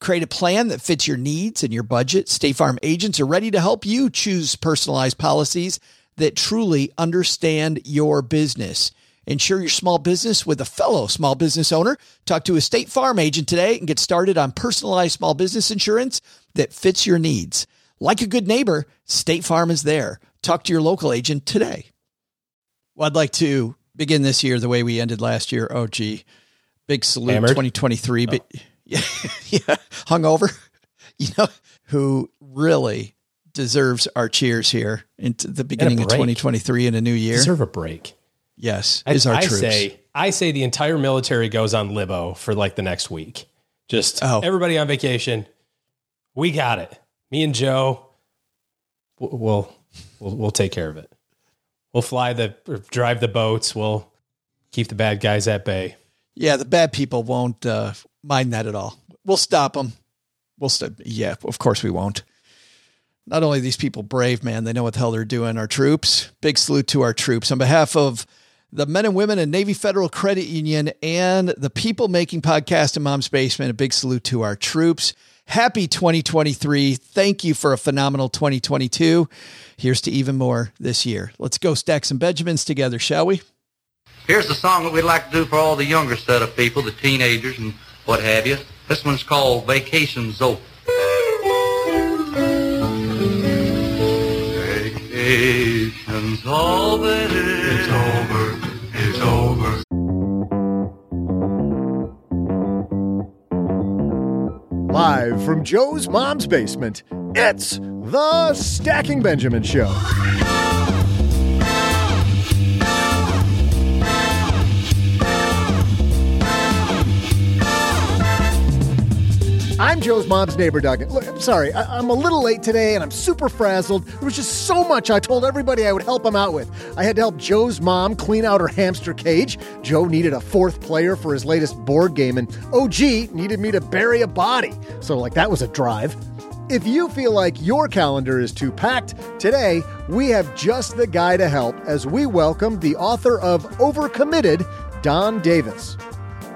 Create a plan that fits your needs and your budget. State Farm agents are ready to help you choose personalized policies that truly understand your business. Insure your small business with a fellow small business owner. Talk to a State Farm agent today and get started on personalized small business insurance that fits your needs. Like a good neighbor, State Farm is there. Talk to your local agent today. Well, I'd like to begin this year the way we ended last year. Oh, gee. Big salute Hammered? 2023. But yeah, hungover. You know who really deserves our cheers here into the beginning of 2023 in a new year? Deserve a break. yes, I, is our I troops. say, I say the entire military goes on libo for like the next week. Just Oh. everybody on vacation. We got it. Me and Joe, we'll we'll we'll take care of it. We'll fly the drive the boats. We'll keep the bad guys at bay. yeah, the bad people won't uh, mind that at all. We'll stop them. We'll stop. Yeah, of course we won't. Not only these people brave, man, they know what the hell they're doing. Our troops. Big salute to our troops on behalf of the men and women in Navy Federal Credit Union and the people making podcast in Mom's Basement. A big salute to our troops. Happy 2023. Thank you for a phenomenal 2022. Here's to even more this year. Let's go stack some Benjamins together, shall we? Here's the song that we'd like to do for all the younger set of people, the teenagers and what have you. This one's called Vacation's Over. Vacation's over. It's over. It's over. Live from Joe's mom's basement, it's the Stacking Benjamin Show. I'm Joe's mom's neighbor, Doug. Look, I'm sorry, I- I'm a little late today and I'm super frazzled. There was just so much I told everybody I would help him out with. I had to help Joe's mom clean out her hamster cage. Joe needed a fourth player for his latest board game, and OG needed me to bury a body. So, like, that was a drive. If you feel like your calendar is too packed, today we have just the guy to help as we welcome the author of Overcommitted, Don Davis.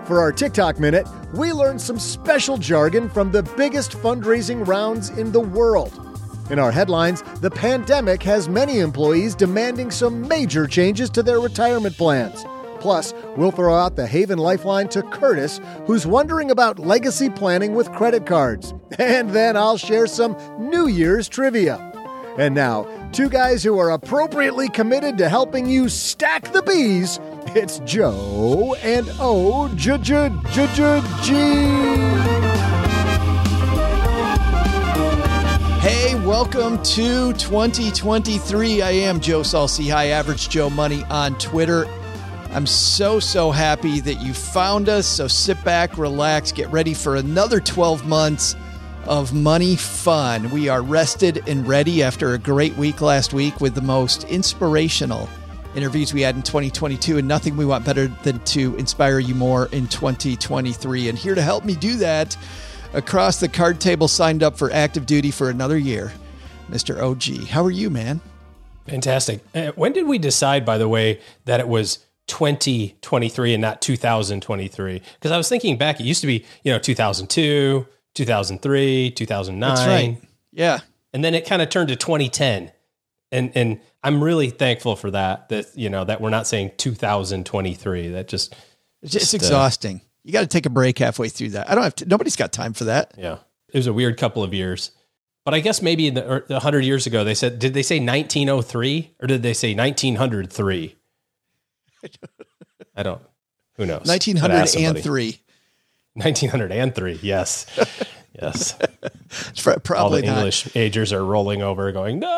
For our TikTok minute, we learned some special jargon from the biggest fundraising rounds in the world. In our headlines, the pandemic has many employees demanding some major changes to their retirement plans. Plus, we'll throw out the Haven Lifeline to Curtis, who's wondering about legacy planning with credit cards. And then I'll share some New Year's trivia. And now, two guys who are appropriately committed to helping you stack the bees. It's Joe and O J J J J G. Hey, welcome to 2023. I am Joe Saul-Sehy, High Average Joe Money on Twitter. I'm so, so happy that you found us. So sit back, relax, get ready for another 12 months of money fun. We are rested and ready after a great week last week with the most inspirational interviews we had in 2022, and nothing we want better than to inspire you more in 2023. And here to help me do that, across the card table, signed up for active duty for another year, Mr. OG. How are you, man? Fantastic. Uh, when did we decide, by the way, that it was 2023 and not 2023? Because I was thinking back, it used to be, you know, 2002, 2003, 2009. That's right. Yeah. And then it kind of turned to 2010. And and I'm really thankful for that, that, you know, that we're not saying 2023. That just, It's just uh, exhausting. You got to take a break halfway through that. I don't have to, nobody's got time for that. yeah, it was a weird couple of years. But I guess maybe in the, the 100 years ago, they said, did they say 1903 or did they say 1903? I don't, who knows? I'd ask somebody. 1903. 1903, yes. yes. It's pro- All probably the not. English agers are rolling over going, no.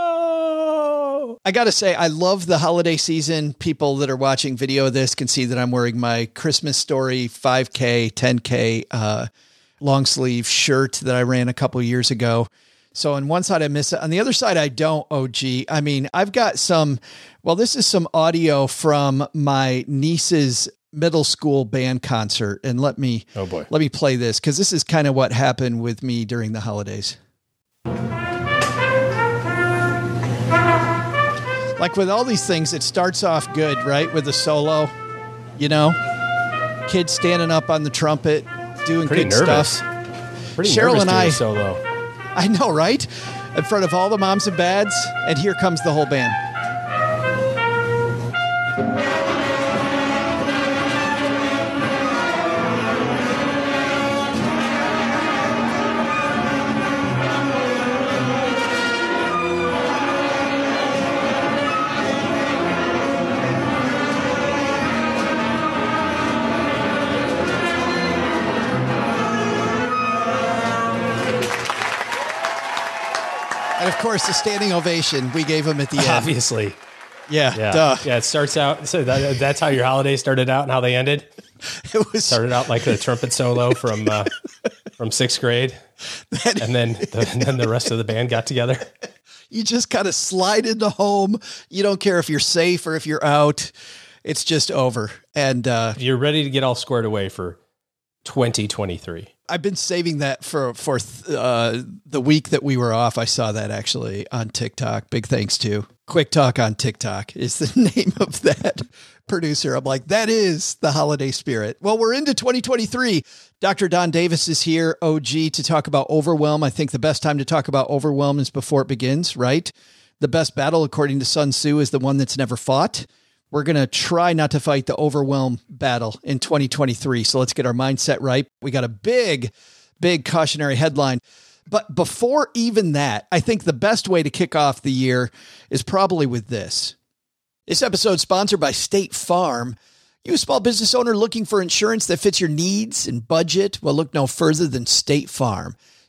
I got to say, I love the holiday season. People that are watching video of this can see that I'm wearing my Christmas story 5K, 10K uh, long sleeve shirt that I ran a couple years ago. So on one side I miss it. On the other side I don't, OG. I mean, I've got some well, this is some audio from my niece's middle school band concert and let me Oh, boy. let me play this cuz this is kind of what happened with me during the holidays. Like with all these things, it starts off good, right? With a solo, you know, kids standing up on the trumpet, doing Pretty good nervous. stuff. Pretty Cheryl and I- solo. I know, right? In front of all the moms and dads, and here comes the whole band. Course, the standing ovation we gave him at the end. Obviously. Yeah, Yeah. duh. Yeah. It starts out. So that, that's how your holiday started out and how they ended. It was Started out like the trumpet solo from uh, from sixth grade, and then the, and then the rest of the band got together. you just kind of slide into home. You don't care if you're safe or if you're out. It's just over. And uh, You're ready to get all squared away for 2023. I've been saving that for for uh, the week that we were off. I saw that actually on TikTok. Big thanks to Quick Talk on TikTok is the name of that producer. I'm like, that is the holiday spirit. Well, we're into 2023. Dr. Don Davis is here, OG, to talk about overwhelm. I think the best time to talk about overwhelm is before it begins, right? The best battle, according to Sun Tzu, is the one that's never fought. We're going to try not to fight the overwhelm battle in 2023. So let's get our mindset right. We got a big, big cautionary headline. But before even that, I think the best way to kick off the year is probably with this. This episode is sponsored by State Farm. You a small business owner looking for insurance that fits your needs and budget? Well, look no further than State Farm.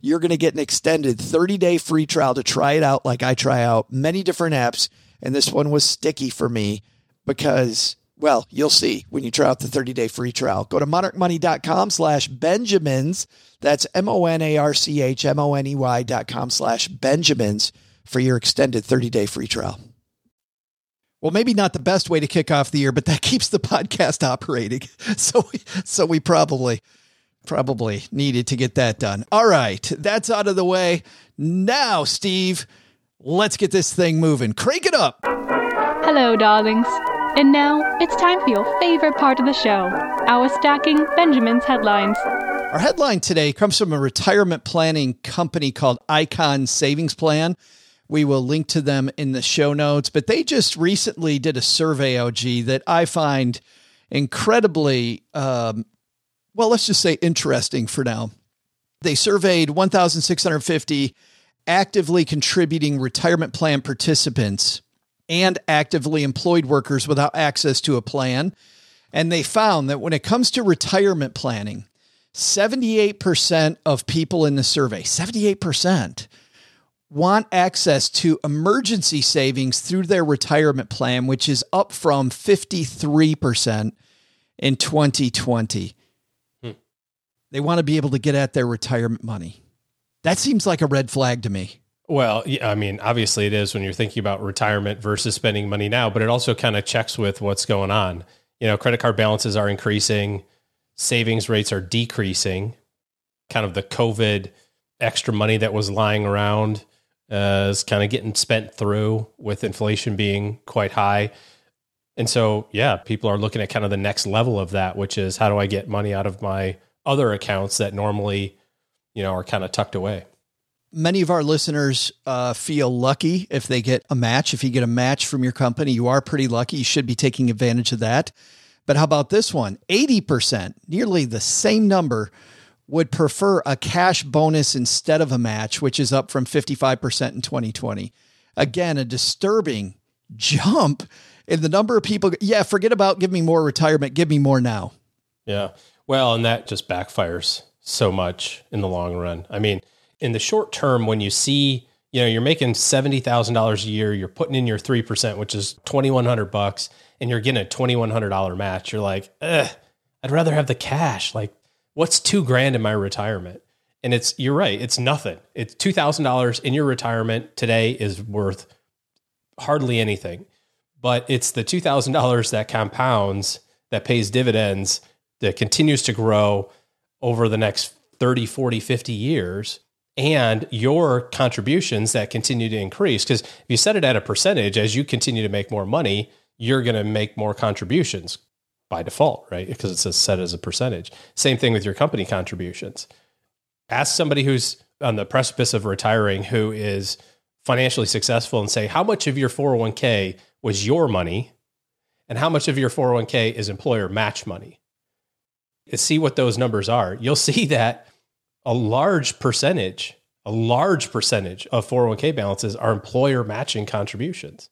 you're going to get an extended 30 day free trial to try it out like I try out many different apps. And this one was sticky for me because, well, you'll see when you try out the 30 day free trial. Go to monarchmoney.com slash Benjamins. That's M O N A R C H M O N E Y dot com slash Benjamins for your extended 30 day free trial. Well, maybe not the best way to kick off the year, but that keeps the podcast operating. So, so we probably, probably needed to get that done. All right, that's out of the way. Now, Steve, let's get this thing moving. Crank it up. Hello, darlings. And now it's time for your favorite part of the show our Stacking Benjamin's headlines. Our headline today comes from a retirement planning company called Icon Savings Plan. We will link to them in the show notes, but they just recently did a survey, OG, that I find incredibly um, well, let's just say interesting for now. They surveyed 1,650 actively contributing retirement plan participants and actively employed workers without access to a plan. And they found that when it comes to retirement planning, 78% of people in the survey, 78%, want access to emergency savings through their retirement plan, which is up from 53% in 2020. They want to be able to get at their retirement money. That seems like a red flag to me. Well, yeah, I mean, obviously it is when you're thinking about retirement versus spending money now, but it also kind of checks with what's going on. You know, credit card balances are increasing, savings rates are decreasing. Kind of the COVID extra money that was lying around uh, is kind of getting spent through with inflation being quite high. And so, yeah, people are looking at kind of the next level of that, which is how do I get money out of my other accounts that normally, you know, are kind of tucked away. Many of our listeners uh, feel lucky if they get a match. If you get a match from your company, you are pretty lucky. You should be taking advantage of that. But how about this one? 80%, nearly the same number, would prefer a cash bonus instead of a match, which is up from 55% in 2020. Again, a disturbing jump in the number of people. Yeah, forget about give me more retirement, give me more now. Yeah. Well, and that just backfires so much in the long run. I mean, in the short term, when you see, you know, you're making $70,000 a year, you're putting in your 3%, which is 2100 bucks, and you're getting a $2,100 match, you're like, I'd rather have the cash. Like, what's two grand in my retirement? And it's, you're right, it's nothing. It's $2,000 in your retirement today is worth hardly anything, but it's the $2,000 that compounds, that pays dividends, that continues to grow over the next 30, 40, 50 years and your contributions that continue to increase. Because if you set it at a percentage, as you continue to make more money, you're going to make more contributions by default, right? Because it's set as a percentage. Same thing with your company contributions. Ask somebody who's on the precipice of retiring who is financially successful and say, how much of your 401k was your money and how much of your 401k is employer match money? See what those numbers are. You'll see that a large percentage, a large percentage of 401k balances are employer matching contributions.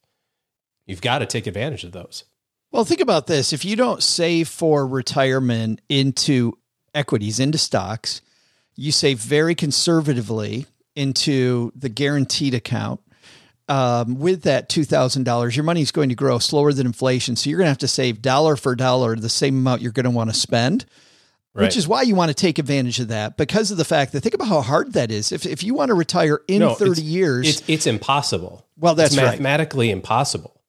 You've got to take advantage of those. Well, think about this. If you don't save for retirement into equities, into stocks, you save very conservatively into the guaranteed account. Um, with that $2,000, your money is going to grow slower than inflation. So you're going to have to save dollar for dollar the same amount you're going to want to spend. Right. Which is why you want to take advantage of that because of the fact that think about how hard that is. If, if you want to retire in no, 30 it's, years, it's, it's, impossible. Well, that's mathematically impossible.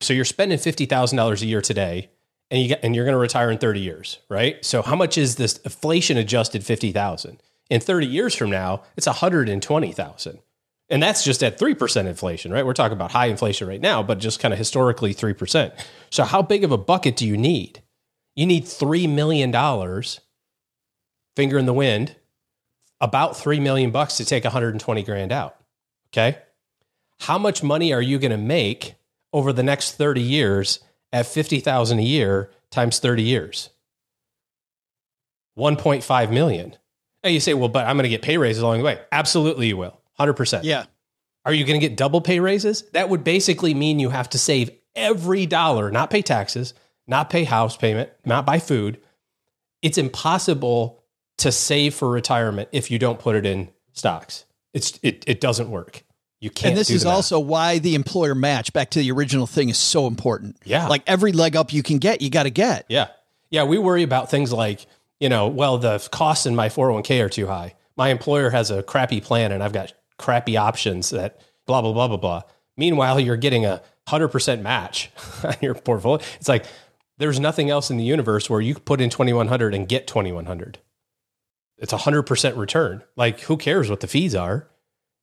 So you're spending $50,000 a year today and you get, and you're going to retire in 30 years, right? So how much is this inflation adjusted 50,000? In 30 years from now, it's 120,000. And that's just at 3% inflation, right? We're talking about high inflation right now, but just kind of historically 3%. So how big of a bucket do you need? You need $3 million, finger in the wind, about 3 million bucks to take 120 grand out. Okay. How much money are you going to make over the next 30 years at 50,000 a year times 30 years? 1.5 million. And you say, well, but I'm going to get pay raises along the way. Absolutely, you will. 100%. Yeah. Are you going to get double pay raises? That would basically mean you have to save every dollar, not pay taxes, not pay house payment, not buy food. It's impossible to save for retirement if you don't put it in stocks. It's it it doesn't work. You can't. And this is also why the employer match back to the original thing is so important. Yeah. Like every leg up you can get, you got to get. Yeah. Yeah. We worry about things like, you know, well, the costs in my 401k are too high. My employer has a crappy plan and I've got crappy options that blah, blah, blah, blah, blah. Meanwhile, you're getting a 100% match on your portfolio. It's like, there's nothing else in the universe where you put in 2100 and get 2100. It's a 100% return. Like, who cares what the fees are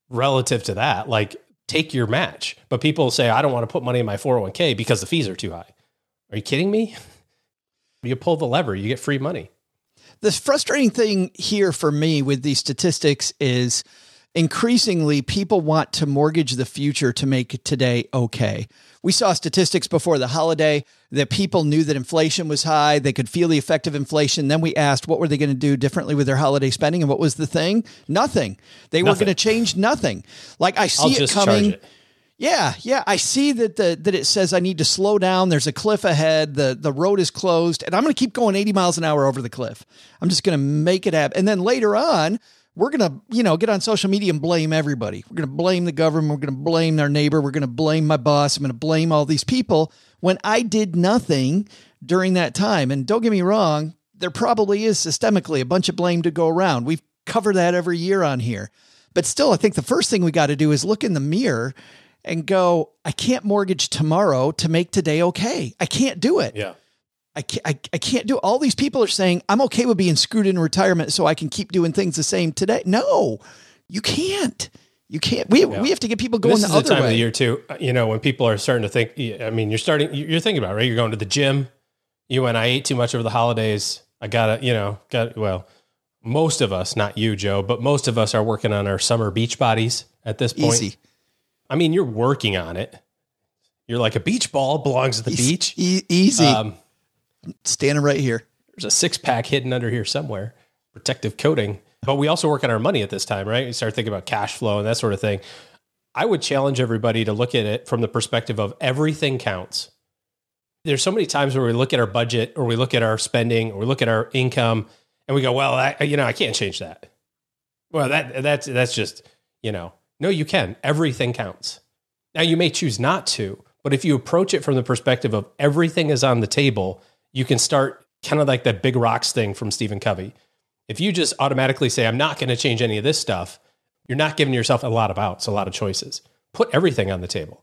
relative to that? Like, take your match. But people say, I don't want to put money in my 401k because the fees are too high. Are you kidding me? You pull the lever, you get free money. The frustrating thing here for me with these statistics is increasingly people want to mortgage the future to make today okay. We saw statistics before the holiday that people knew that inflation was high. They could feel the effect of inflation. Then we asked what were they going to do differently with their holiday spending and what was the thing? Nothing. They nothing. were going to change nothing. Like I see it coming. It. Yeah, yeah, I see that the that it says I need to slow down. There's a cliff ahead. the The road is closed, and I'm going to keep going 80 miles an hour over the cliff. I'm just going to make it happen. And then later on, we're going to, you know, get on social media and blame everybody. We're going to blame the government. We're going to blame our neighbor. We're going to blame my boss. I'm going to blame all these people when I did nothing during that time. And don't get me wrong, there probably is systemically a bunch of blame to go around. We've covered that every year on here. But still, I think the first thing we got to do is look in the mirror and go, I can't mortgage tomorrow to make today okay. I can't do it. Yeah. I can't, I, I can't do it. All these people are saying, I'm okay with being screwed in retirement so I can keep doing things the same today. No, you can't. You can't. We, yeah. we have to get people going this the is other the time way. of the year too. Uh, you know, when people are starting to think. I mean, you're starting. You're thinking about it, right. You're going to the gym. You went. I ate too much over the holidays. I gotta. You know. Got well. Most of us, not you, Joe, but most of us are working on our summer beach bodies at this point. Easy. I mean, you're working on it. You're like a beach ball belongs at the easy, beach. E- easy. Um, Standing right here. There's a six pack hidden under here somewhere, protective coating. But we also work on our money at this time, right? We start thinking about cash flow and that sort of thing. I would challenge everybody to look at it from the perspective of everything counts. There's so many times where we look at our budget or we look at our spending or we look at our income and we go, well, I, you know, I can't change that. Well, that that's that's just, you know, no, you can. Everything counts. Now you may choose not to, but if you approach it from the perspective of everything is on the table, you can start kind of like that big rocks thing from Stephen Covey. If you just automatically say, I'm not going to change any of this stuff, you're not giving yourself a lot of outs, a lot of choices. Put everything on the table.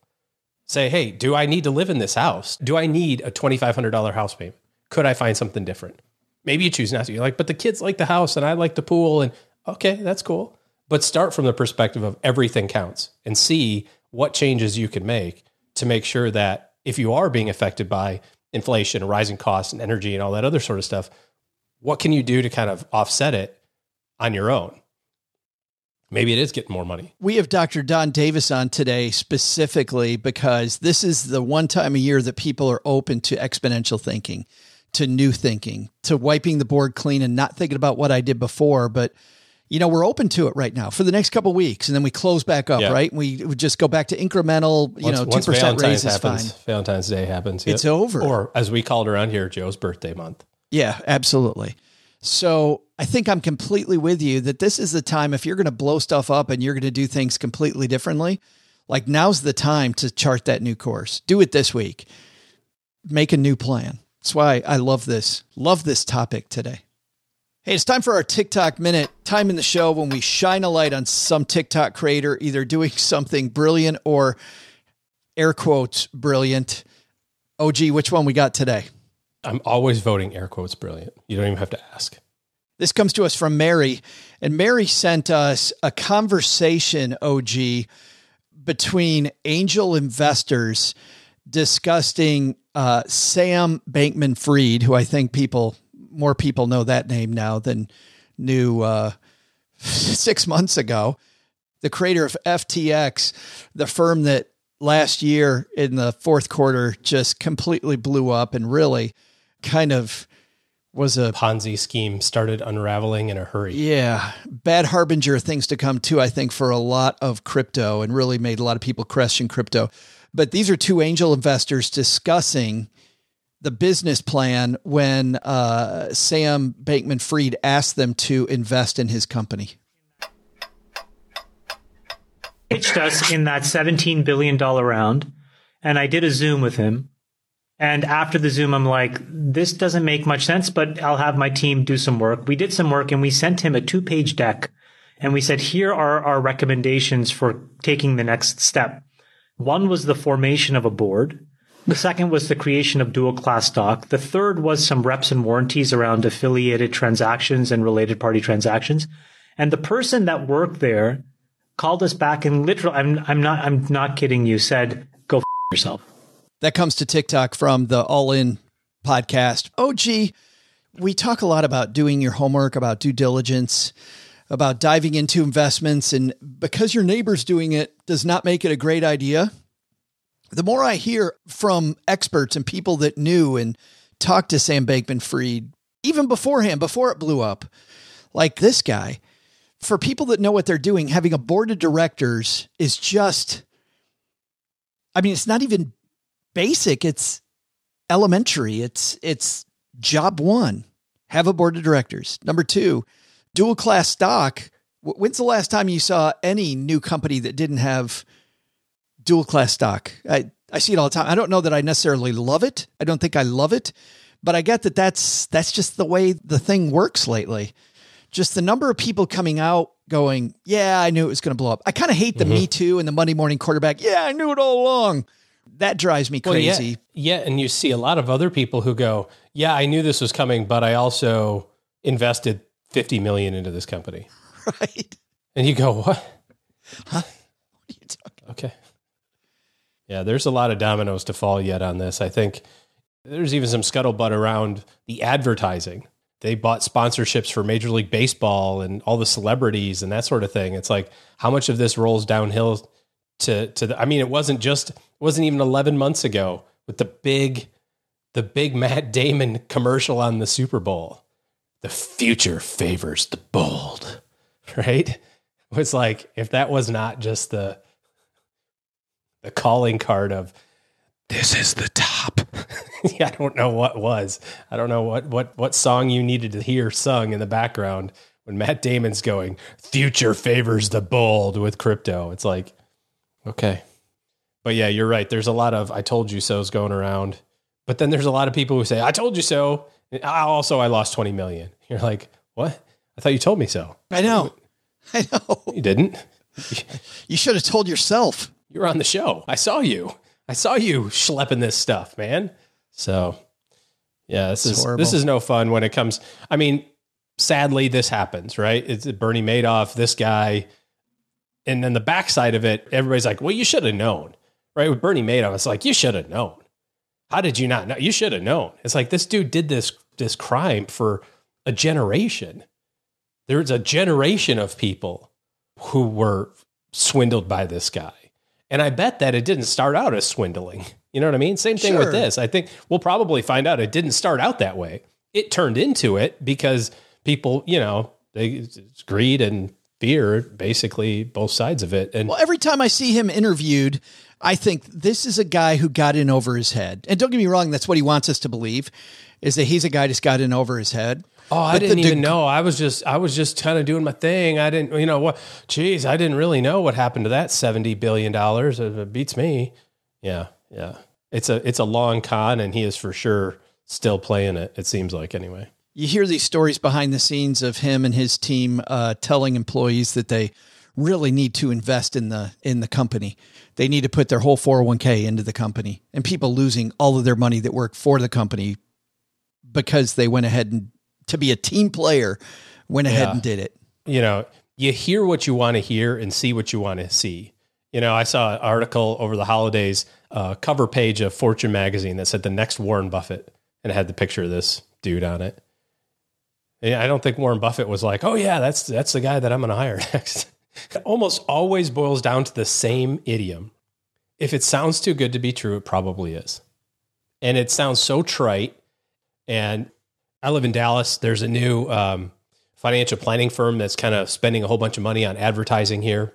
Say, hey, do I need to live in this house? Do I need a $2,500 house payment? Could I find something different? Maybe you choose not to. You're like, but the kids like the house and I like the pool. And okay, that's cool. But start from the perspective of everything counts and see what changes you can make to make sure that if you are being affected by inflation, rising costs, and energy and all that other sort of stuff, what can you do to kind of offset it on your own? Maybe it is getting more money. We have Dr. Don Davis on today specifically because this is the one time a year that people are open to exponential thinking, to new thinking, to wiping the board clean and not thinking about what I did before, but you know, we're open to it right now for the next couple weeks, and then we close back up, yeah. right? We would just go back to incremental, you once, know, two percent raise is happens, fine. Valentine's Day happens, yep. it's over, or as we call it around here, Joe's birthday month. Yeah, absolutely. So I think I'm completely with you that this is the time if you're going to blow stuff up and you're going to do things completely differently. Like now's the time to chart that new course. Do it this week. Make a new plan. That's why I love this. Love this topic today. Hey, it's time for our TikTok minute. Time in the show when we shine a light on some TikTok creator either doing something brilliant or air quotes brilliant. OG, which one we got today? I'm always voting air quotes brilliant. You don't even have to ask. This comes to us from Mary, and Mary sent us a conversation, OG, between angel investors discussing uh, Sam Bankman Fried, who I think people more people know that name now than knew uh, six months ago. The creator of FTX, the firm that last year in the fourth quarter just completely blew up and really kind of was a Ponzi scheme started unraveling in a hurry. Yeah. Bad harbinger of things to come too, I think, for a lot of crypto and really made a lot of people question crypto. But these are two angel investors discussing the business plan when uh, Sam Bankman Fried asked them to invest in his company? Pitched us in that $17 billion round, and I did a Zoom with him. And after the Zoom, I'm like, this doesn't make much sense, but I'll have my team do some work. We did some work and we sent him a two page deck. And we said, here are our recommendations for taking the next step. One was the formation of a board. The second was the creation of dual class stock. The third was some reps and warranties around affiliated transactions and related party transactions. And the person that worked there called us back and literally, I'm, I'm not, I'm not kidding you, said, go f- yourself. That comes to TikTok from the All In podcast. Oh, gee, we talk a lot about doing your homework, about due diligence, about diving into investments and because your neighbor's doing it does not make it a great idea. The more I hear from experts and people that knew and talked to Sam Bankman Fried, even beforehand, before it blew up, like this guy, for people that know what they're doing, having a board of directors is just, I mean, it's not even basic. It's elementary. It's, it's job one, have a board of directors. Number two, dual class stock. When's the last time you saw any new company that didn't have dual class stock? I, I see it all the time. I don't know that I necessarily love it. I don't think I love it, but I get that that's that's just the way the thing works lately. Just the number of people coming out going, "Yeah, I knew it was going to blow up." I kind of hate the mm-hmm. Me Too and the Monday Morning Quarterback. Yeah, I knew it all along. That drives me crazy. Well, yeah, yeah, and you see a lot of other people who go, "Yeah, I knew this was coming, but I also invested 50 million into this company. Right. And you go, what? Huh? What are you talking Okay. Yeah, there's a lot of dominoes to fall yet on this. I think there's even some scuttlebutt around the advertising. They bought sponsorships for Major League Baseball and all the celebrities and that sort of thing. It's like how much of this rolls downhill to to the I mean it wasn't just it wasn't even 11 months ago with the big the big Matt Damon commercial on the Super Bowl the future favors the bold, right? It's like if that was not just the the calling card of this is the top. yeah, I don't know what was. I don't know what what what song you needed to hear sung in the background when Matt Damon's going future favors the bold with crypto. It's like okay. But yeah, you're right. There's a lot of I told you so's going around. But then there's a lot of people who say I told you so also, I lost 20 million. You're like, what? I thought you told me so. I know. I know. You didn't. You should have told yourself. You were on the show. I saw you. I saw you schlepping this stuff, man. So, yeah, this it's is horrible. this is no fun when it comes. I mean, sadly, this happens, right? It's Bernie Madoff, this guy, and then the backside of it, everybody's like, "Well, you should have known." Right with Bernie Madoff, it's like you should have known. How did you not know? You should have known. It's like this dude did this this crime for a generation. There's a generation of people who were swindled by this guy. And I bet that it didn't start out as swindling. You know what I mean? Same thing sure. with this. I think we'll probably find out it didn't start out that way. It turned into it because people, you know, they greed and fear, basically both sides of it. And well, every time I see him interviewed, I think this is a guy who got in over his head. And don't get me wrong, that's what he wants us to believe is that he's a guy just got in over his head. Oh, I didn't even know. I was just I was just kind of doing my thing. I didn't, you know what? Geez, I didn't really know what happened to that seventy billion dollars. It beats me. Yeah, yeah. It's a it's a long con, and he is for sure still playing it. It seems like anyway. You hear these stories behind the scenes of him and his team uh, telling employees that they really need to invest in the in the company. They need to put their whole 401k into the company and people losing all of their money that work for the company because they went ahead and to be a team player went ahead yeah. and did it. You know, you hear what you want to hear and see what you want to see. You know, I saw an article over the holidays, uh, cover page of Fortune magazine that said the next Warren Buffett and it had the picture of this dude on it. And I don't think Warren Buffett was like, "Oh yeah, that's that's the guy that I'm going to hire next." It almost always boils down to the same idiom. If it sounds too good to be true, it probably is. And it sounds so trite. And I live in Dallas. There's a new um, financial planning firm that's kind of spending a whole bunch of money on advertising here.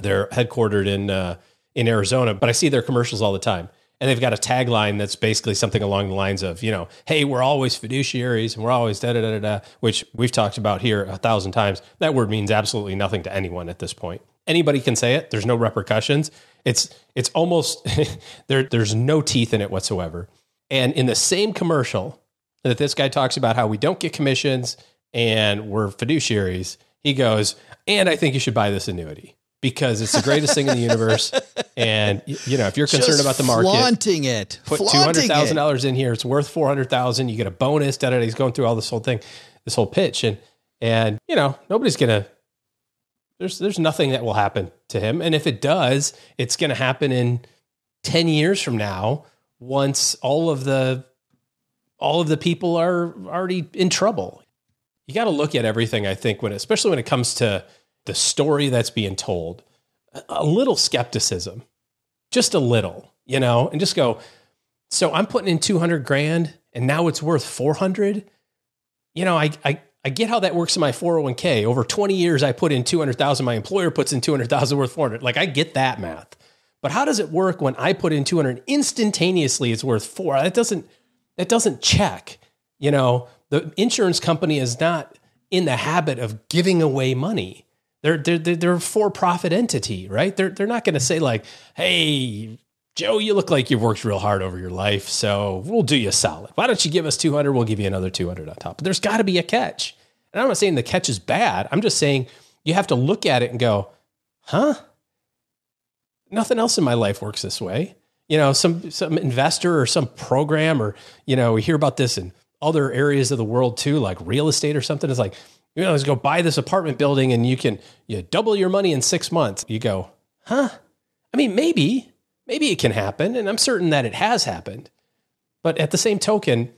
They're headquartered in uh, in Arizona, but I see their commercials all the time and they've got a tagline that's basically something along the lines of, you know, hey, we're always fiduciaries and we're always da da da da, which we've talked about here a thousand times. That word means absolutely nothing to anyone at this point. Anybody can say it. There's no repercussions. It's it's almost there. There's no teeth in it whatsoever. And in the same commercial that this guy talks about how we don't get commissions and we're fiduciaries, he goes, and I think you should buy this annuity because it's the greatest thing in the universe. And you know, if you're concerned Just about the market, flaunting it, put two hundred thousand dollars in here. It's worth four hundred thousand. You get a bonus. Da, da, da. He's going through all this whole thing, this whole pitch, and and you know, nobody's gonna. There's there's nothing that will happen to him, and if it does, it's going to happen in ten years from now. Once all of the all of the people are already in trouble you got to look at everything. I think when, especially when it comes to the story that's being told, a little skepticism, just a little, you know, and just go. So I'm putting in 200 grand, and now it's worth 400. You know, I I I get how that works in my 401k. Over 20 years, I put in 200,000. My employer puts in 200,000 worth 400. Like I get that math. But how does it work when I put in 200 instantaneously it's worth 4? That doesn't that doesn't check. You know, the insurance company is not in the habit of giving away money. They're they're they're a for-profit entity, right? They're they're not going to say like, "Hey, Joe, you look like you've worked real hard over your life, so we'll do you a solid. Why don't you give us 200? We'll give you another 200 on top. But there's got to be a catch. And I'm not saying the catch is bad. I'm just saying you have to look at it and go, huh? Nothing else in my life works this way. You know, some some investor or some program, or you know, we hear about this in other areas of the world too, like real estate or something. It's like, you know, let's go buy this apartment building and you can you double your money in six months. You go, huh? I mean, maybe, maybe it can happen, and I'm certain that it has happened. But at the same token,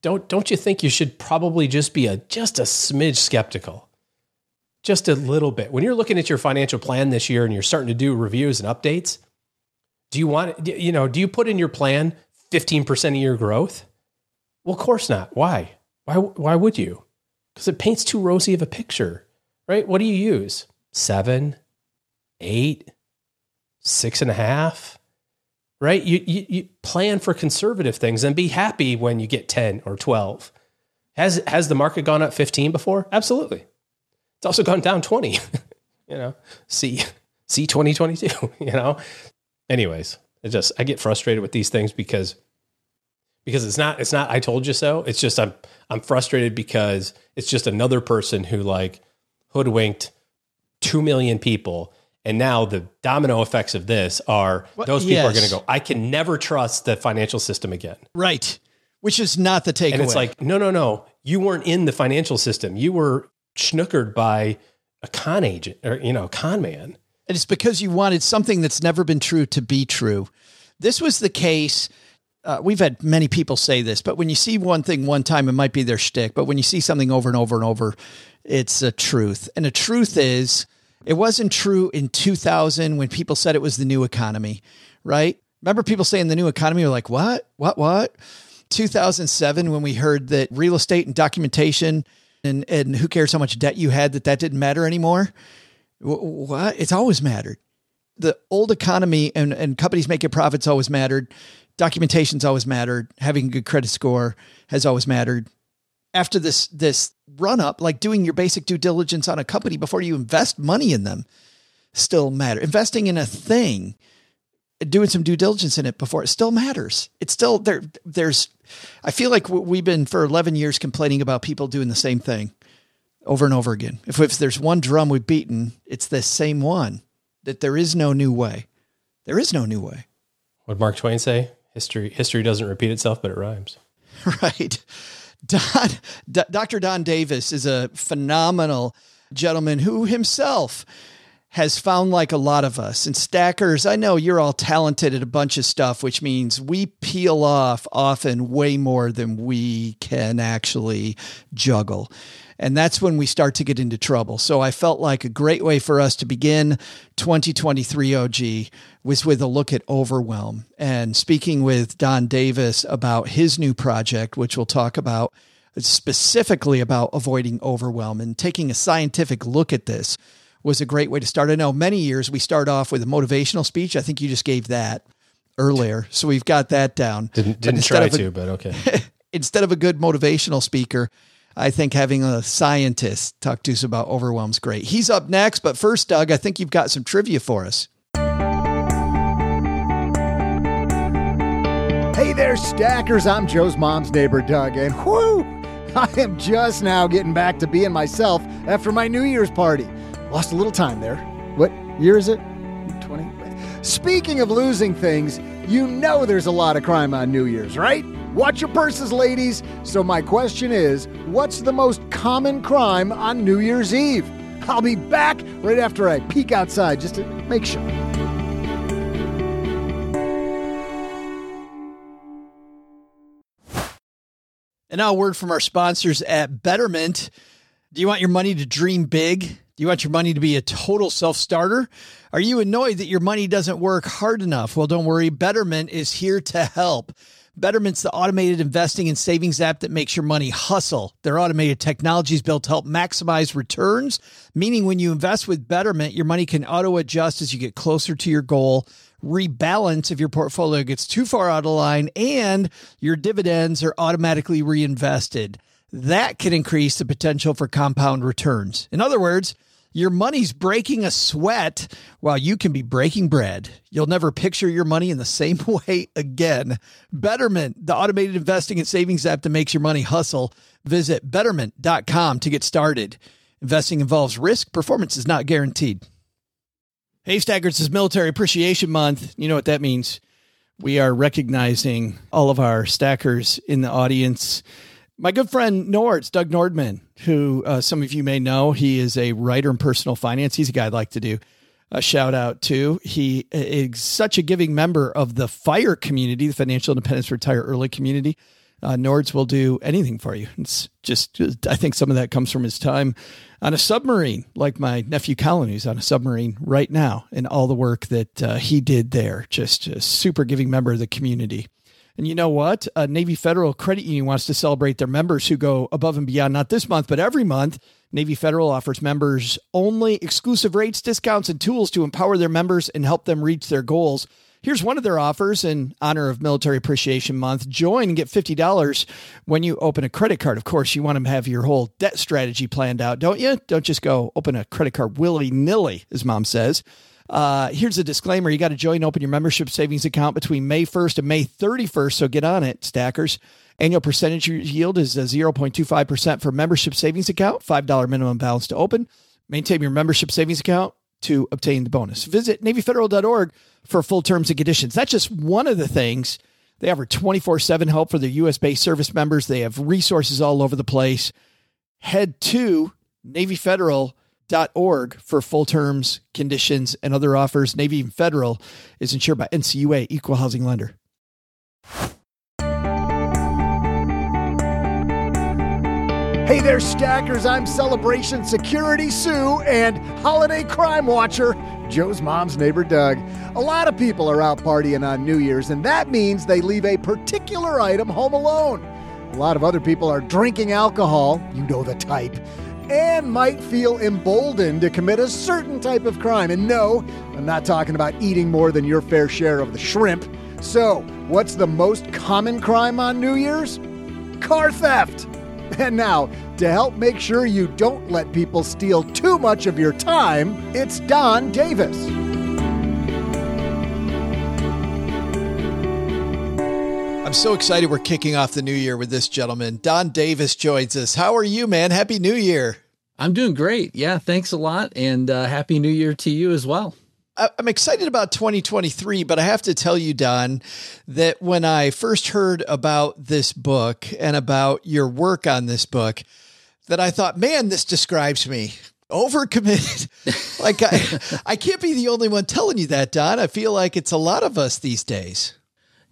don't don't you think you should probably just be a just a smidge skeptical? Just a little bit. When you're looking at your financial plan this year and you're starting to do reviews and updates, do you want you know, do you put in your plan 15% of your growth? Well, of course not. Why? Why why would you? Because it paints too rosy of a picture. Right? What do you use? Seven, eight, six and a half? right? You, you, you plan for conservative things and be happy when you get 10 or 12. Has, has the market gone up 15 before? Absolutely. It's also gone down 20, you know, see, see 2022, you know? Anyways, it just, I get frustrated with these things because, because it's not, it's not, I told you so. It's just, I'm, I'm frustrated because it's just another person who like hoodwinked 2 million people and now the domino effects of this are well, those people yes. are going to go, I can never trust the financial system again. Right. Which is not the takeaway. And it's like, no, no, no. You weren't in the financial system. You were schnookered by a con agent or, you know, con man. And it's because you wanted something that's never been true to be true. This was the case. Uh, we've had many people say this, but when you see one thing one time, it might be their shtick. But when you see something over and over and over, it's a truth. And the truth is, it wasn't true in 2000 when people said it was the new economy, right? Remember people saying the new economy? You're like, what? What? What? 2007 when we heard that real estate and documentation and, and who cares how much debt you had that that didn't matter anymore. What? It's always mattered. The old economy and, and companies making profits always mattered. Documentation's always mattered. Having a good credit score has always mattered after this this run up, like doing your basic due diligence on a company before you invest money in them, still matter. Investing in a thing, doing some due diligence in it before it still matters. It's still there. There's, I feel like we've been for eleven years complaining about people doing the same thing over and over again. If, if there's one drum we've beaten, it's the same one. That there is no new way. There is no new way. What Mark Twain say? History history doesn't repeat itself, but it rhymes. Right. Don, D- Dr. Don Davis is a phenomenal gentleman who himself has found like a lot of us. And stackers, I know you're all talented at a bunch of stuff, which means we peel off often way more than we can actually juggle. And that's when we start to get into trouble. So I felt like a great way for us to begin 2023 OG was with a look at overwhelm and speaking with Don Davis about his new project, which we'll talk about specifically about avoiding overwhelm and taking a scientific look at this was a great way to start. I know many years we start off with a motivational speech. I think you just gave that earlier. So we've got that down. Didn't, didn't try a, to, but okay. instead of a good motivational speaker, I think having a scientist talk to us about overwhelm's great. He's up next, but first, Doug, I think you've got some trivia for us. Hey there, stackers. I'm Joe's mom's neighbor, Doug, and whoo, I am just now getting back to being myself after my New Year's party. Lost a little time there. What year is it? 20? Speaking of losing things, you know there's a lot of crime on New Year's, right? Watch your purses, ladies. So, my question is what's the most common crime on New Year's Eve? I'll be back right after I peek outside just to make sure. And now a word from our sponsors at Betterment. Do you want your money to dream big? You want your money to be a total self starter? Are you annoyed that your money doesn't work hard enough? Well, don't worry. Betterment is here to help. Betterment's the automated investing and savings app that makes your money hustle. Their automated technology is built to help maximize returns, meaning when you invest with Betterment, your money can auto adjust as you get closer to your goal rebalance if your portfolio gets too far out of line and your dividends are automatically reinvested. That can increase the potential for compound returns. In other words, your money's breaking a sweat while you can be breaking bread. You'll never picture your money in the same way again. Betterment, the automated investing and savings app that makes your money hustle. Visit betterment.com to get started. Investing involves risk, performance is not guaranteed. Hey, Stackers, is Military Appreciation Month. You know what that means. We are recognizing all of our stackers in the audience. My good friend Nords, Doug Nordman, who uh, some of you may know, he is a writer in personal finance. He's a guy I'd like to do a shout out to. He is such a giving member of the FIRE community, the Financial Independence Retire Early community uh, Nords will do anything for you. It's just, I think some of that comes from his time on a submarine, like my nephew Colin, who's on a submarine right now, and all the work that uh, he did there. Just a super giving member of the community. And you know what? Navy Federal Credit Union wants to celebrate their members who go above and beyond, not this month, but every month. Navy Federal offers members only exclusive rates, discounts, and tools to empower their members and help them reach their goals. Here's one of their offers in honor of Military Appreciation Month. Join and get $50 when you open a credit card. Of course, you want to have your whole debt strategy planned out, don't you? Don't just go open a credit card willy nilly, as mom says. Uh, here's a disclaimer you got to join and open your membership savings account between May 1st and May 31st. So get on it, stackers. Annual percentage yield is 0.25% for membership savings account, $5 minimum balance to open. Maintain your membership savings account to obtain the bonus. Visit NavyFederal.org for full terms and conditions. That's just one of the things. They offer 24 7 help for their US based service members. They have resources all over the place. Head to NavyFederal.org for full terms, conditions, and other offers. Navy Federal is insured by NCUA, Equal Housing Lender. Hey there, stackers. I'm Celebration Security Sue and Holiday Crime Watcher, Joe's mom's neighbor Doug. A lot of people are out partying on New Year's, and that means they leave a particular item home alone. A lot of other people are drinking alcohol, you know the type, and might feel emboldened to commit a certain type of crime. And no, I'm not talking about eating more than your fair share of the shrimp. So, what's the most common crime on New Year's? Car theft. And now, to help make sure you don't let people steal too much of your time, it's Don Davis. I'm so excited we're kicking off the new year with this gentleman. Don Davis joins us. How are you, man? Happy New Year. I'm doing great. Yeah, thanks a lot. And uh, Happy New Year to you as well. I'm excited about 2023, but I have to tell you, Don, that when I first heard about this book and about your work on this book, that I thought, man, this describes me. Overcommitted. like I, I can't be the only one telling you that, Don. I feel like it's a lot of us these days.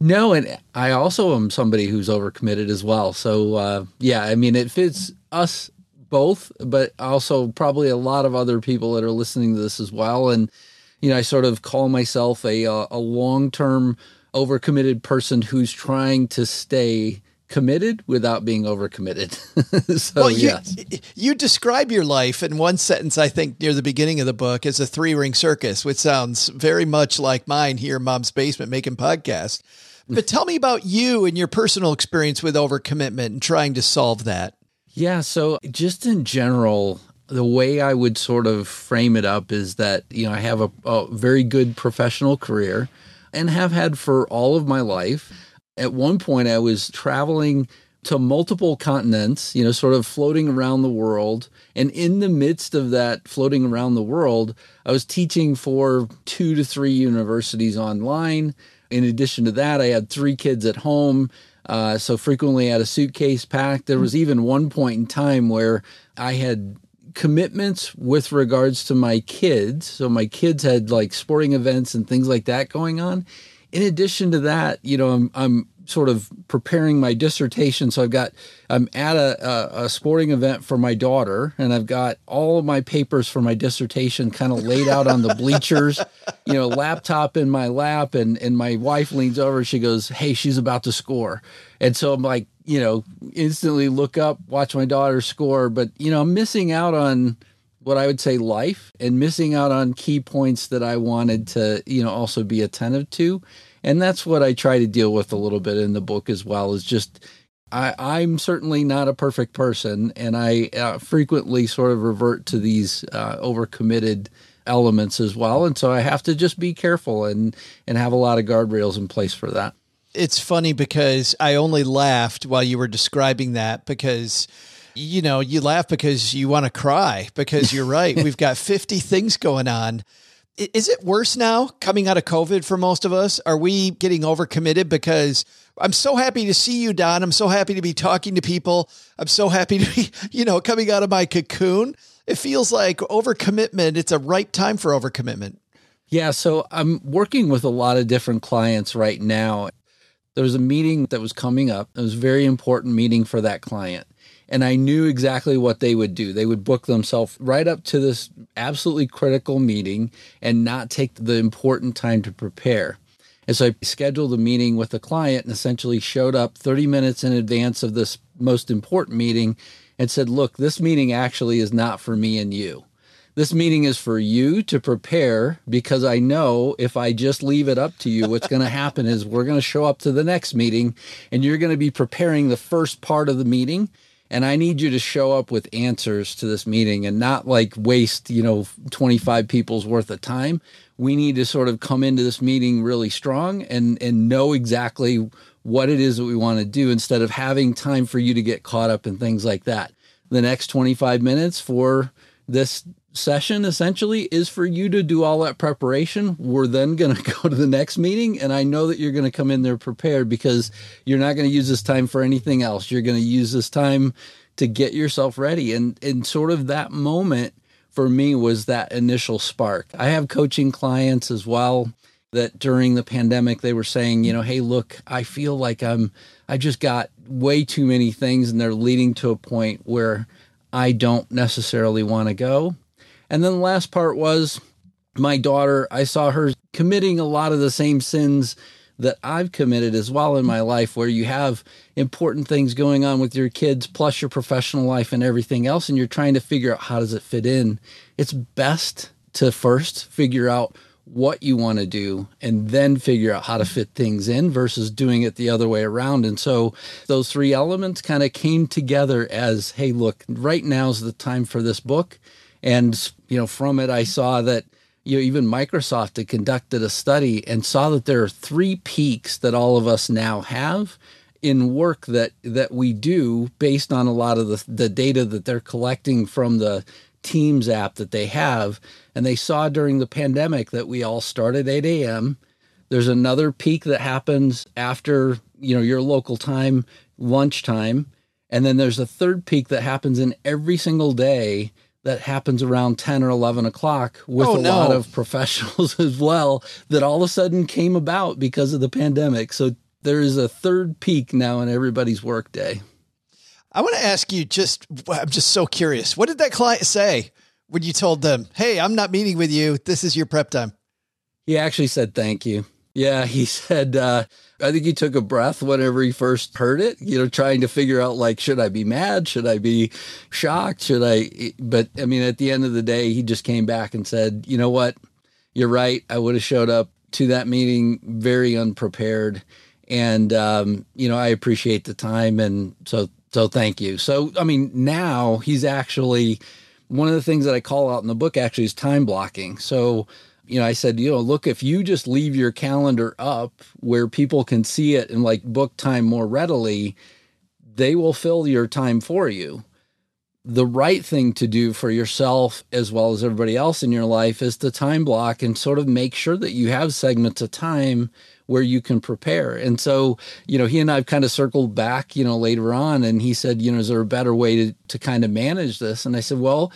No, and I also am somebody who's overcommitted as well. So uh, yeah, I mean, it fits us both, but also probably a lot of other people that are listening to this as well. And you know, I sort of call myself a uh, a long term overcommitted person who's trying to stay committed without being overcommitted. so well, you, yes. you describe your life in one sentence, I think, near the beginning of the book as a three ring circus, which sounds very much like mine here in Mom's Basement making podcasts. But tell me about you and your personal experience with overcommitment and trying to solve that. Yeah. So, just in general, the way I would sort of frame it up is that, you know, I have a, a very good professional career and have had for all of my life. At one point, I was traveling to multiple continents, you know, sort of floating around the world. And in the midst of that floating around the world, I was teaching for two to three universities online. In addition to that, I had three kids at home. Uh, so frequently had a suitcase packed. There was even one point in time where I had commitments with regards to my kids. So my kids had like sporting events and things like that going on. In addition to that, you know, I'm I'm sort of preparing my dissertation. So I've got, I'm at a, a, a, sporting event for my daughter, and I've got all of my papers for my dissertation kind of laid out on the bleachers, you know, laptop in my lap, and and my wife leans over, she goes, "Hey, she's about to score," and so I'm like, you know, instantly look up, watch my daughter score, but you know, I'm missing out on what I would say life and missing out on key points that I wanted to, you know, also be attentive to. And that's what I try to deal with a little bit in the book as well is just I, I'm certainly not a perfect person, and I uh, frequently sort of revert to these uh, overcommitted elements as well, and so I have to just be careful and and have a lot of guardrails in place for that. It's funny because I only laughed while you were describing that because you know, you laugh because you want to cry because you're right. We've got 50 things going on. Is it worse now coming out of COVID for most of us? Are we getting overcommitted? Because I'm so happy to see you, Don. I'm so happy to be talking to people. I'm so happy to be, you know, coming out of my cocoon. It feels like overcommitment. It's a right time for overcommitment. Yeah. So I'm working with a lot of different clients right now. There was a meeting that was coming up. It was a very important meeting for that client and I knew exactly what they would do. They would book themselves right up to this absolutely critical meeting and not take the important time to prepare. And so I scheduled a meeting with the client and essentially showed up 30 minutes in advance of this most important meeting and said, Look, this meeting actually is not for me and you. This meeting is for you to prepare because I know if I just leave it up to you, what's going to happen is we're going to show up to the next meeting and you're going to be preparing the first part of the meeting and I need you to show up with answers to this meeting and not like waste, you know, 25 people's worth of time. We need to sort of come into this meeting really strong and and know exactly what it is that we want to do instead of having time for you to get caught up in things like that. The next 25 minutes for this session essentially is for you to do all that preparation. We're then going to go to the next meeting. And I know that you're going to come in there prepared because you're not going to use this time for anything else. You're going to use this time to get yourself ready. And, and sort of that moment for me was that initial spark. I have coaching clients as well that during the pandemic they were saying, you know, hey, look, I feel like I'm, I just got way too many things and they're leading to a point where I don't necessarily want to go. And then the last part was my daughter, I saw her committing a lot of the same sins that I've committed as well in my life, where you have important things going on with your kids, plus your professional life and everything else, and you're trying to figure out how does it fit in. It's best to first figure out what you want to do and then figure out how to fit things in versus doing it the other way around. And so those three elements kind of came together as, hey, look, right now is the time for this book. And, you know, from it, I saw that, you know, even Microsoft had conducted a study and saw that there are three peaks that all of us now have in work that that we do based on a lot of the, the data that they're collecting from the Teams app that they have. And they saw during the pandemic that we all start at 8 a.m. There's another peak that happens after, you know, your local time, lunchtime. And then there's a third peak that happens in every single day that happens around 10 or 11 o'clock with oh, a no. lot of professionals as well that all of a sudden came about because of the pandemic. So there is a third peak now in everybody's workday. I want to ask you just, I'm just so curious. What did that client say when you told them, hey, I'm not meeting with you? This is your prep time? He actually said, thank you. Yeah, he said, uh, I think he took a breath whenever he first heard it, you know, trying to figure out like, should I be mad? Should I be shocked? Should I? But I mean, at the end of the day, he just came back and said, you know what? You're right. I would have showed up to that meeting very unprepared. And, um, you know, I appreciate the time. And so, so thank you. So, I mean, now he's actually, one of the things that I call out in the book actually is time blocking. So, you know, I said, you know, look, if you just leave your calendar up where people can see it and like book time more readily, they will fill your time for you. The right thing to do for yourself as well as everybody else in your life is to time block and sort of make sure that you have segments of time where you can prepare. And so, you know, he and I've kind of circled back, you know, later on and he said, you know, is there a better way to, to kind of manage this? And I said, well,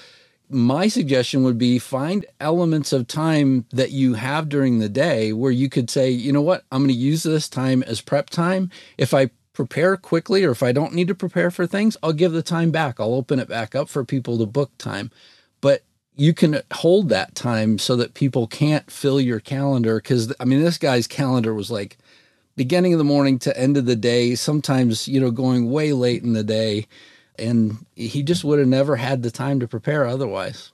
my suggestion would be find elements of time that you have during the day where you could say, you know what, I'm going to use this time as prep time. If I prepare quickly or if I don't need to prepare for things, I'll give the time back. I'll open it back up for people to book time. But you can hold that time so that people can't fill your calendar. Cause I mean, this guy's calendar was like beginning of the morning to end of the day, sometimes, you know, going way late in the day. And he just would have never had the time to prepare otherwise.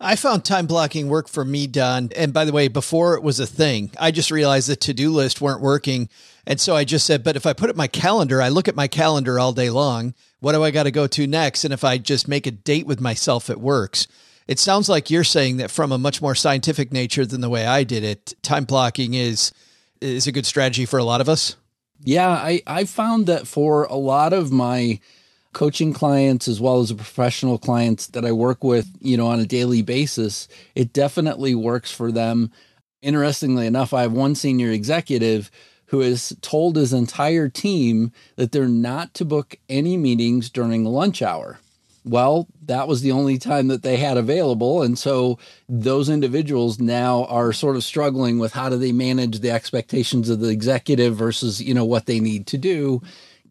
I found time blocking work for me, Don. And by the way, before it was a thing, I just realized the to do list weren't working. And so I just said, but if I put it my calendar, I look at my calendar all day long. What do I got to go to next? And if I just make a date with myself, it works. It sounds like you're saying that from a much more scientific nature than the way I did it, time blocking is is a good strategy for a lot of us. Yeah, I, I found that for a lot of my coaching clients as well as the professional clients that I work with, you know, on a daily basis, it definitely works for them. Interestingly enough, I have one senior executive who has told his entire team that they're not to book any meetings during lunch hour. Well, that was the only time that they had available. And so those individuals now are sort of struggling with how do they manage the expectations of the executive versus, you know, what they need to do.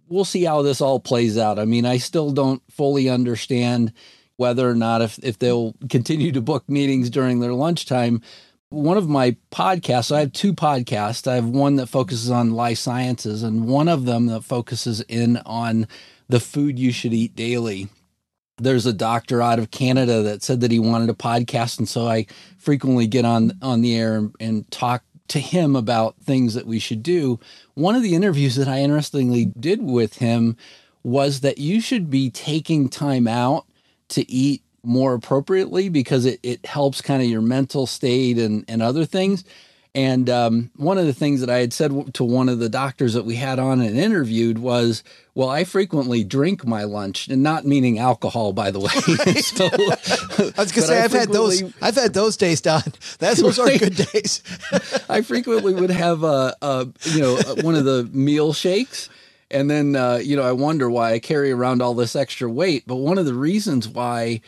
We'll see how this all plays out. I mean, I still don't fully understand whether or not if, if they'll continue to book meetings during their lunchtime one of my podcasts, I have two podcasts. I have one that focuses on life sciences and one of them that focuses in on the food you should eat daily. There's a doctor out of Canada that said that he wanted a podcast. And so I frequently get on, on the air and, and talk to him about things that we should do. One of the interviews that I interestingly did with him was that you should be taking time out to eat more appropriately because it, it helps kind of your mental state and, and other things. And um, one of the things that I had said to one of the doctors that we had on and interviewed was, "Well, I frequently drink my lunch, and not meaning alcohol, by the way." so, I was going to say I've had those. I've had those days, Don. That's those right. are good days. I frequently would have a, a you know one of the meal shakes, and then uh, you know I wonder why I carry around all this extra weight. But one of the reasons why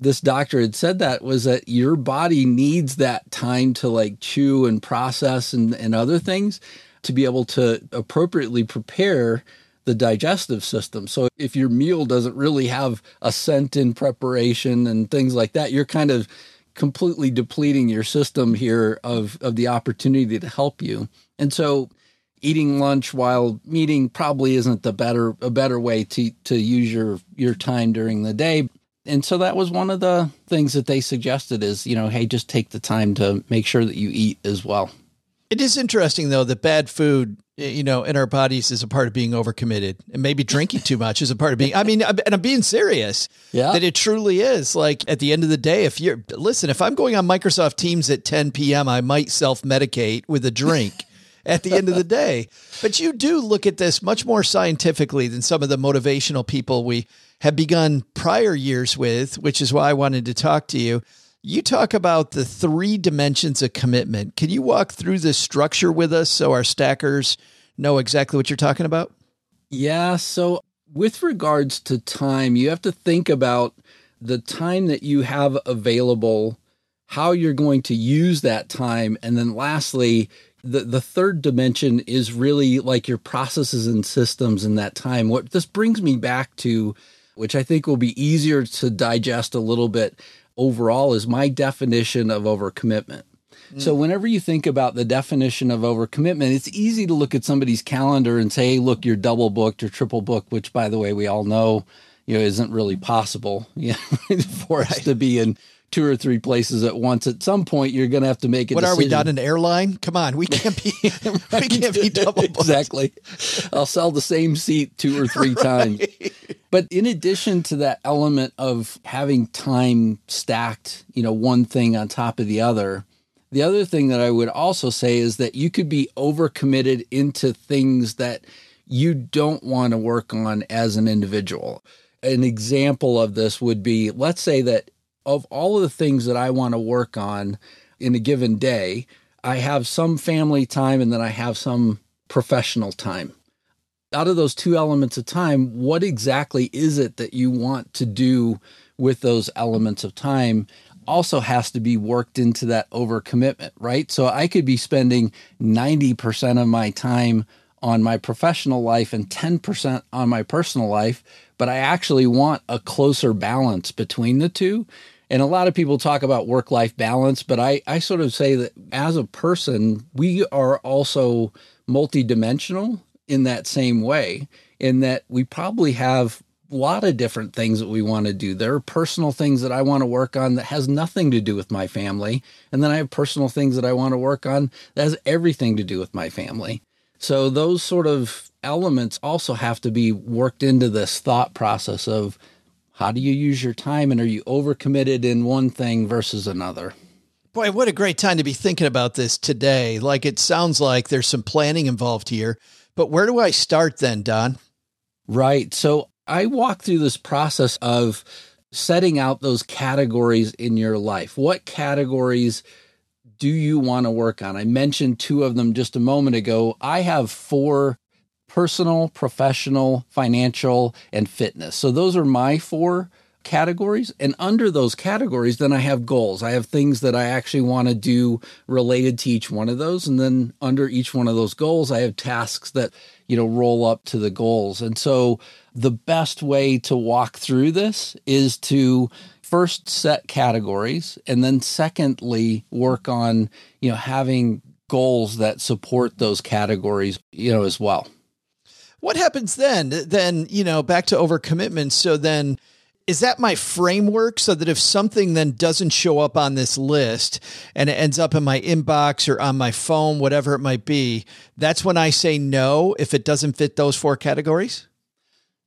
this doctor had said that was that your body needs that time to like chew and process and, and other things to be able to appropriately prepare the digestive system. So if your meal doesn't really have a scent in preparation and things like that, you're kind of completely depleting your system here of, of the opportunity to help you. And so eating lunch while meeting probably isn't the better a better way to to use your your time during the day and so that was one of the things that they suggested is, you know, hey, just take the time to make sure that you eat as well. It is interesting though that bad food, eh, you know, in our bodies is a part of being overcommitted, and maybe drinking too much is a part of being. I mean, and I'm being serious. Yeah, that it truly is. Like at the end of the day, if you're listen, if I'm going on Microsoft Teams at 10 p.m., I might self medicate with a drink. at the end of the day, but you do look at this much more scientifically than some of the motivational people we have begun prior years with, which is why I wanted to talk to you. You talk about the three dimensions of commitment. Can you walk through the structure with us so our stackers know exactly what you're talking about? Yeah. So, with regards to time, you have to think about the time that you have available, how you're going to use that time. And then, lastly, the, the third dimension is really like your processes and systems in that time. What this brings me back to which I think will be easier to digest a little bit overall, is my definition of overcommitment. Mm. So, whenever you think about the definition of overcommitment, it's easy to look at somebody's calendar and say, hey, look, you're double booked or triple booked, which, by the way, we all know you know isn't really possible you know, for us to be in two or three places at once. At some point, you're going to have to make a. What decision. are we not an airline? Come on, we can't be. we can't be double booked. exactly. I'll sell the same seat two or three times. But in addition to that element of having time stacked, you know, one thing on top of the other. The other thing that I would also say is that you could be overcommitted into things that you don't want to work on as an individual. An example of this would be let's say that of all of the things that I want to work on in a given day, I have some family time and then I have some professional time. out of those two elements of time, what exactly is it that you want to do with those elements of time? Also has to be worked into that overcommitment, right? So I could be spending 90% of my time on my professional life and 10% on my personal life, but I actually want a closer balance between the two. And a lot of people talk about work life balance, but I, I sort of say that as a person, we are also multidimensional in that same way, in that we probably have a lot of different things that we want to do. There are personal things that I want to work on that has nothing to do with my family. And then I have personal things that I want to work on that has everything to do with my family. So those sort of elements also have to be worked into this thought process of how do you use your time and are you overcommitted in one thing versus another? Boy, what a great time to be thinking about this today. Like it sounds like there's some planning involved here. But where do I start then, Don? Right. So I walk through this process of setting out those categories in your life. What categories do you want to work on? I mentioned two of them just a moment ago. I have four personal, professional, financial, and fitness. So those are my four categories. And under those categories, then I have goals. I have things that I actually want to do related to each one of those. And then under each one of those goals, I have tasks that, you know, roll up to the goals. And so the best way to walk through this is to first set categories and then secondly work on, you know, having goals that support those categories, you know, as well. What happens then? Then, you know, back to overcommitment. So then, is that my framework so that if something then doesn't show up on this list and it ends up in my inbox or on my phone, whatever it might be, that's when I say no if it doesn't fit those four categories?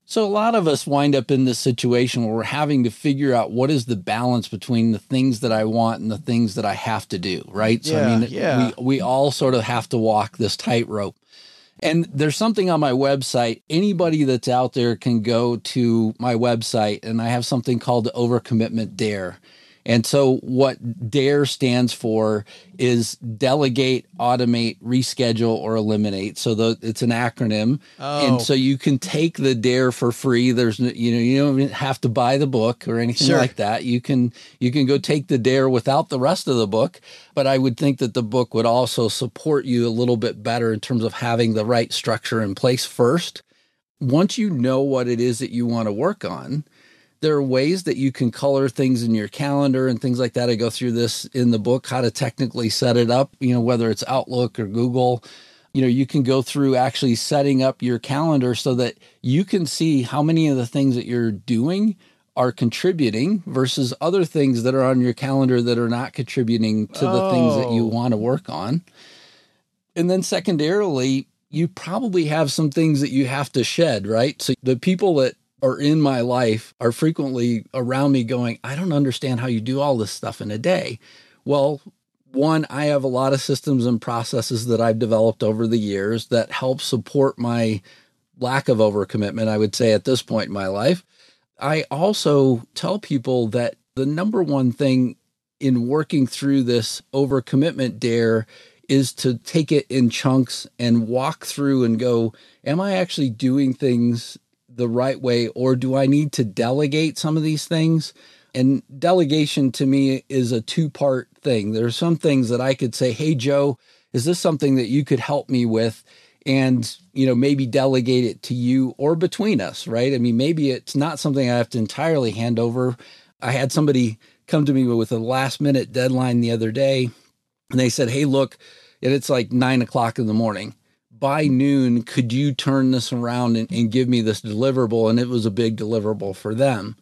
So, a lot of us wind up in this situation where we're having to figure out what is the balance between the things that I want and the things that I have to do, right? So, yeah, I mean, yeah. we, we all sort of have to walk this tightrope. And there's something on my website. Anybody that's out there can go to my website, and I have something called the Overcommitment Dare. And so, what DARE stands for is delegate, automate, reschedule, or eliminate. So, the, it's an acronym. Oh. And so, you can take the DARE for free. There's, you know, you don't have to buy the book or anything sure. like that. You can, you can go take the DARE without the rest of the book. But I would think that the book would also support you a little bit better in terms of having the right structure in place first. Once you know what it is that you want to work on, there are ways that you can color things in your calendar and things like that. I go through this in the book, how to technically set it up, you know, whether it's Outlook or Google. You know, you can go through actually setting up your calendar so that you can see how many of the things that you're doing are contributing versus other things that are on your calendar that are not contributing to the oh. things that you oh. want to work on. And then secondarily, you probably have some things that you have to shed, right? So the people that are in my life are frequently around me going, I don't understand how you do all this stuff in a day. Well, one, I have a lot of systems and processes that I've developed over the years that help support my lack of overcommitment, I would say, at this point in my life. I also tell people that the number one thing in working through this overcommitment dare is to take it in chunks and walk through and go, Am I actually doing things the right way, or do I need to delegate some of these things? And delegation to me is a two part thing. There are some things that I could say, Hey, Joe, is this something that you could help me with? And, you know, maybe delegate it to you or between us, right? I mean, maybe it's not something I have to entirely hand over. I had somebody come to me with a last minute deadline the other day, and they said, Hey, look, and it's like nine o'clock in the morning by noon, could you turn this around and, and give me this deliverable? And it was a big deliverable for them.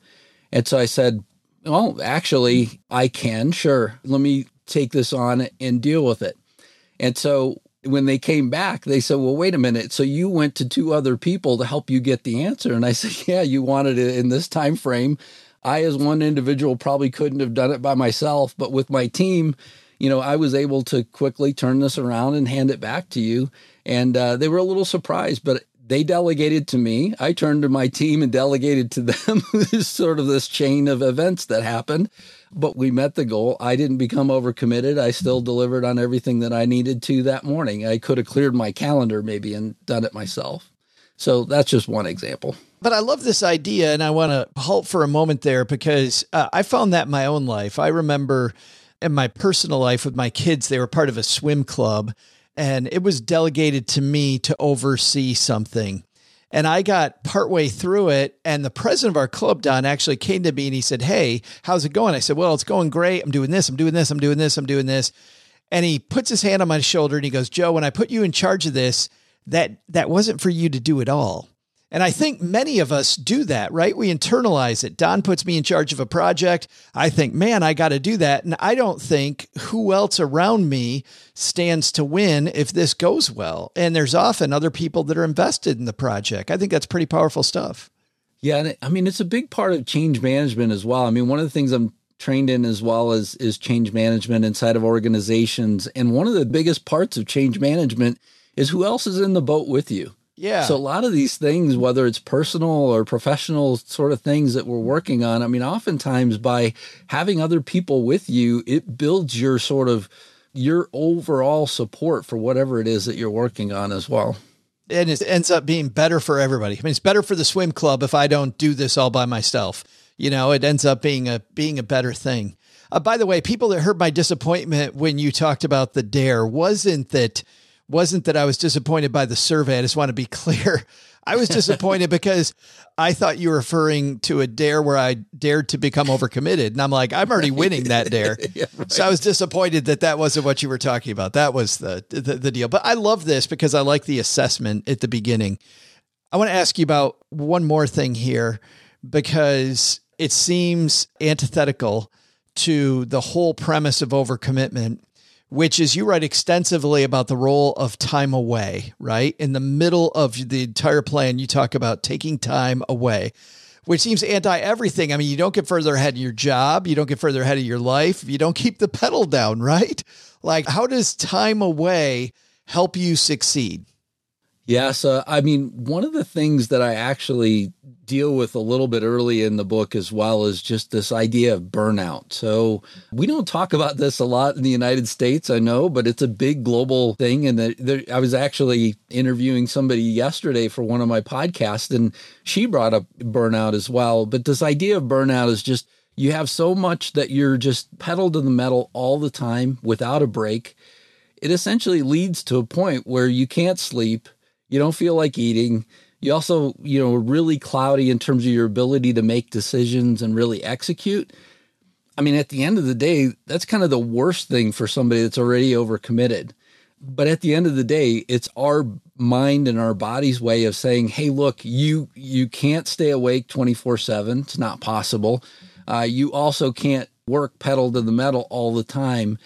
And so I said, well, actually, I can. Sure. Let me take this on and deal with it. And so when they came back, they said, well, wait a minute. So you went to two other people to help you get the answer. And I said, yeah, you wanted it in this time frame. I, as one individual, probably couldn't have done it by myself, but with my team, you know, I was able to quickly turn this around and hand it back to you. And uh, they were a little surprised, but they delegated to me. I turned to my team and delegated to them. sort of this chain of events that happened. But we met the goal. I didn't become overcommitted. I still delivered on everything that I needed to that morning. I could have cleared my calendar maybe and done it myself. So that's just one example. But I love this idea, and I want to halt for a moment there because uh, I found that in my own life. I remember in my personal life with my kids, they were part of a swim club, and it was delegated to me to oversee something. And I got partway through it, and the president of our club, Don, actually came to me and he said, Hey, how's it going? I said, Well, it's going great. I'm doing this, I'm doing this, I'm doing this, I'm doing this. And he puts his hand on my shoulder and he goes, Joe, when I put you in charge of this, that that wasn't for you to do at all. And I think many of us do that, right? We internalize it. Don puts me in charge of a project. I think, man, I got to do that. And I don't think who else around me stands to win if this goes well. And there's often other people that are invested in the project. I think that's pretty powerful stuff. Yeah. And I mean, it's a big part of change management as well. I mean, one of the things I'm trained in as well as is change management inside of organizations. And one of the biggest parts of change management is who else is in the boat with you. Yeah. So a lot of these things, whether it's personal or professional sort of things that we're working on, I mean, oftentimes by having other people with you, it builds your sort of your overall support for whatever it is that you're working on as well. And it ends up being better for everybody. I mean, it's better for the swim club if I don't do this all by myself. You know, it ends up being a being a better thing. Uh, by the way, people that heard my disappointment when you talked about the dare wasn't that wasn't that I was disappointed by the survey. I just want to be clear. I was disappointed because I thought you were referring to a dare where I dared to become overcommitted. And I'm like, I'm already winning that dare. yeah, right. So I was disappointed that that wasn't what you were talking about. That was the, the, the deal. But I love this because I like the assessment at the beginning. I want to ask you about one more thing here because it seems antithetical to the whole premise of overcommitment which is you write extensively about the role of time away, right? In the middle of the entire plan, you talk about taking time away, which seems anti everything. I mean, you don't get further ahead in your job, you don't get further ahead of your life, you don't keep the pedal down, right? Like, how does time away help you succeed? Yeah, so I mean, one of the things that I actually deal with a little bit early in the book as well is just this idea of burnout. So we don't talk about this a lot in the United States, I know, but it's a big global thing. And there, I was actually interviewing somebody yesterday for one of my podcasts, and she brought up burnout as well. But this idea of burnout is just you have so much that you're just pedal to the metal all the time without a break. It essentially leads to a point where you can't sleep you don't feel like eating. You also, you know, really cloudy in terms of your ability to make decisions and really execute. I mean, at the end of the day, that's kind of the worst thing for somebody that's already overcommitted. But at the end of the day, it's our mind and our body's way of saying, "Hey, look, you you can't stay awake twenty four seven. It's not possible. Uh, you also can't work pedal to the metal all the time."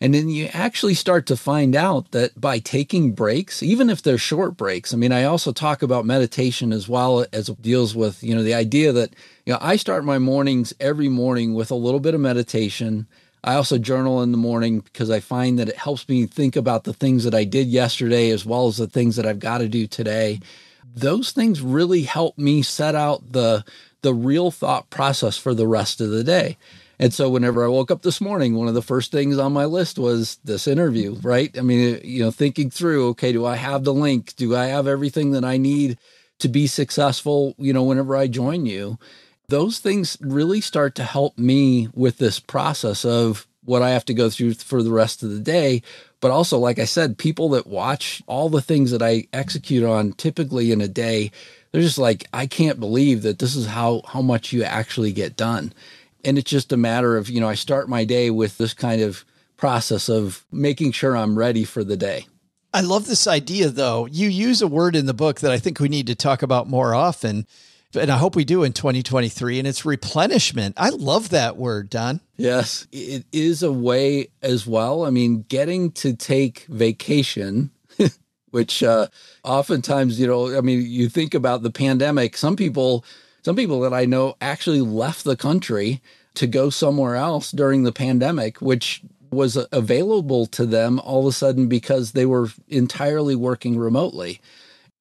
And then you actually start to find out that by taking breaks, even if they're short breaks, I mean, I also talk about meditation as well as it deals with, you know, the idea that, you know, I start my mornings every morning with a little bit of meditation. I also journal in the morning because I find that it helps me think about the things that I did yesterday as well as the things that I've got to do today. Those things really help me set out the the real thought process for the rest of the day. And so whenever I woke up this morning, one of the first things on my list was this interview, right? I mean, you know, thinking through, okay, do I have the link? Do I have everything that I need to be successful, you know, whenever I join you? Those things really start to help me with this process of what I have to go through for the rest of the day. But also, like I said, people that watch all the things that I execute on typically in a day, they're just like, I can't believe that this is how, how much you actually get done. And it's just a matter of, you know, I start my day with this kind of process of making sure I'm ready for the day. I love this idea, though. You use a word in the book that I think we need to talk about more often. And I hope we do in 2023, and it's replenishment. I love that word, Don. Yes, it is a way as well. I mean, getting to take vacation, which uh, oftentimes, you know, I mean, you think about the pandemic, some people some people that I know actually left the country to go somewhere else during the pandemic, which was available to them all of a sudden because they were entirely working remotely.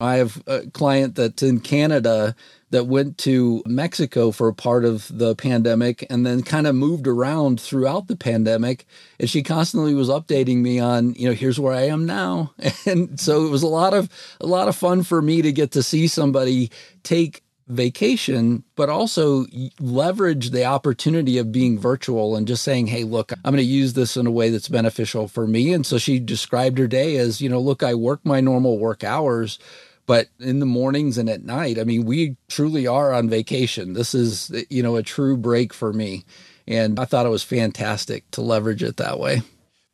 I have a client that's in Canada that went to Mexico for a part of the pandemic and then kind of moved around throughout the pandemic. And she constantly was updating me on, you know, here's where I am now. And so it was a lot of a lot of fun for me to get to see somebody take vacation, but also leverage the opportunity of being virtual and just saying, Hey, look, I'm going to use this in a way that's beneficial for me. And so she described her day as, you know, look, I work my normal work hours, but in the mornings and at night, I mean, we truly are on vacation. This is, you know, a true break for me. And I thought it was fantastic to leverage it that way.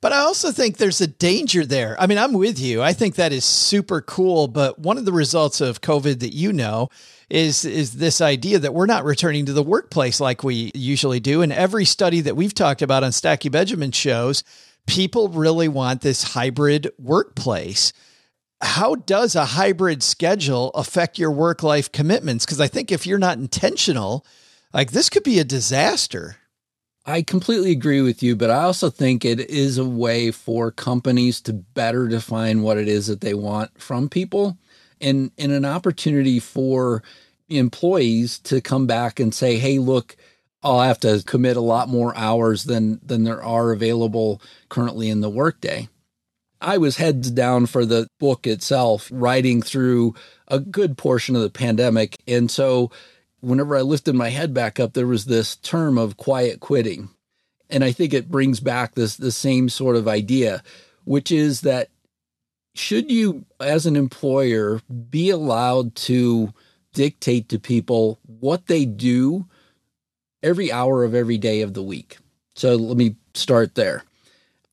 But I also think there's a danger there. I mean, I'm with you. I think that is super cool. But one of the results of COVID that you know is is this idea that we're not returning to the workplace like we usually do. And every study that we've talked about on Stacking Benjamins shows people really want this hybrid workplace how does a hybrid schedule affect your work life commitments? Because I think if you're not intentional, like this could be a disaster. I completely agree with you, but I also think it is a way for companies to better define what it is that they want from people and, and an opportunity for employees to come back and say, hey, look, I'll have to commit a lot more hours than than there are available currently in the workday. I was heads down for the book itself, writing through a good portion of the pandemic. And so whenever I lifted my head back up, there was this term of quiet quitting. And I think it brings back this the same sort of idea, which is that should you as an employer be allowed to dictate to people what they do every hour of every day of the week? So let me start there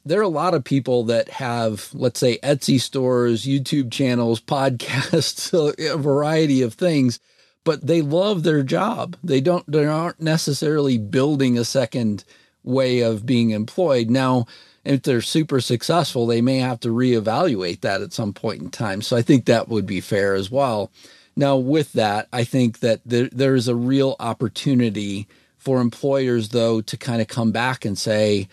there are a lot of people that have, let's say, Etsy stores, YouTube channels, podcasts, a variety of things, but they love their job. They don't, they aren't necessarily building a second way of being employed. Now, if they're super successful, they may have to reevaluate that at some point in time. So I think that would be fair as well. Now, with that, I think that there, there's a real opportunity for employers, though, to kind of come back and say,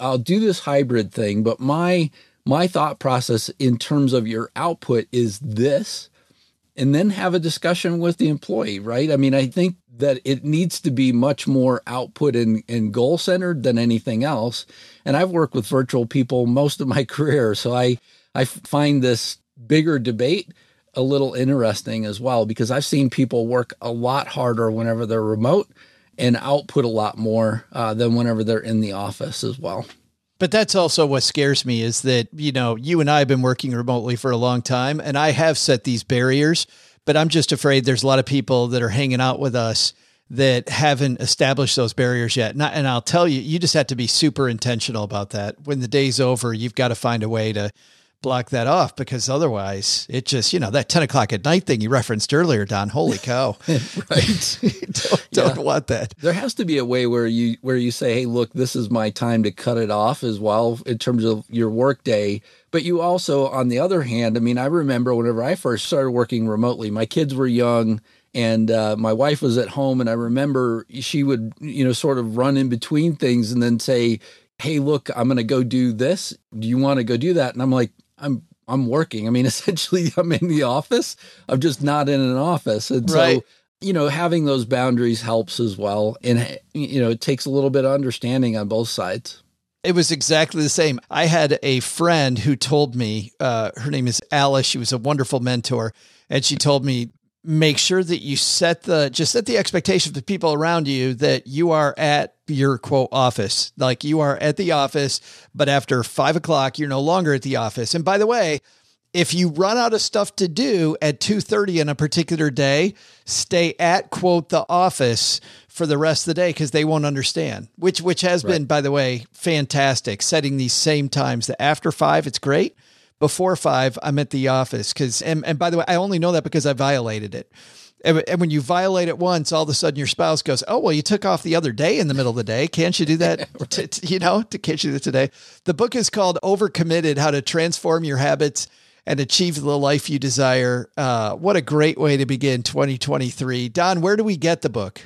I'll do this hybrid thing, but my my thought process in terms of your output is this and then have a discussion with the employee, right? I mean, I think that it needs to be much more output and, and goal centered than anything else. And I've worked with virtual people most of my career, so I I find this bigger debate a little interesting as well because I've seen people work a lot harder whenever they're remote and output a lot more uh, than whenever they're in the office as well. But that's also what scares me is that, you know, you and I have been working remotely for a long time and I have set these barriers, but I'm just afraid there's a lot of people that are hanging out with us that haven't established those barriers yet. And, I, and I'll tell you, you just have to be super intentional about that. When the day's over, you've got to find a way to block that off because otherwise it just, you know, that 10 o'clock at night thing you referenced earlier, Don, holy cow. right. don't, don't yeah. want that. There has to be a way where you, where you say, Hey, look, this is my time to cut it off as well in terms of your work day. But you also, on the other hand, I mean, I remember whenever I first started working remotely, my kids were young and uh, my wife was at home and i remember she would you know sort of run in between things and then say hey look i'm going to go do this do you want to go do that and i'm like I'm I'm working. I mean, essentially, I'm in the office. I'm just not in an office, and right. so you know, having those boundaries helps as well. And you know, it takes a little bit of understanding on both sides. It was exactly the same. I had a friend who told me, uh, her name is Alice. She was a wonderful mentor, and she told me make sure that you set the just set the expectation of the people around you that you are at your quote office like you are at the office but after five o'clock you're no longer at the office and by the way if you run out of stuff to do at 2.30 on a particular day stay at quote the office for the rest of the day because they won't understand which which has right. been by the way fantastic setting these same times that after five it's great before five, I'm at the office because, and, and by the way, I only know that because I violated it. And, and when you violate it once, all of a sudden your spouse goes, "Oh, well, you took off the other day in the middle of the day. Can't you do that? t- t- you know, to, can't you do that today?" The book is called "Overcommitted: How to Transform Your Habits." and achieve the life you desire. Uh, what a great way to begin 2023. Don, where do we get the book?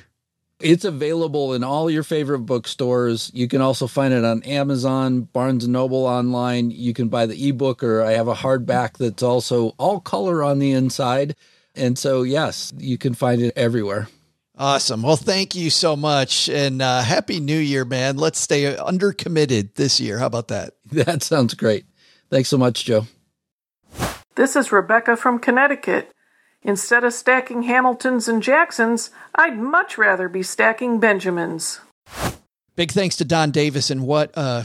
It's available in all your favorite bookstores. You can also find it on Amazon, Barnes and Noble online. You can buy the ebook, or I have a hardback that's also all color on the inside. And so, yes, you can find it everywhere. Awesome. Well, thank you so much. And uh, Happy New Year, man. Let's stay under committed this year. How about that? That sounds great. Thanks so much, Joe. This is Rebecca from Connecticut. Instead of stacking Hamiltons and Jacksons, I'd much rather be stacking Benjamins. Big thanks to Don Davis. And what, uh,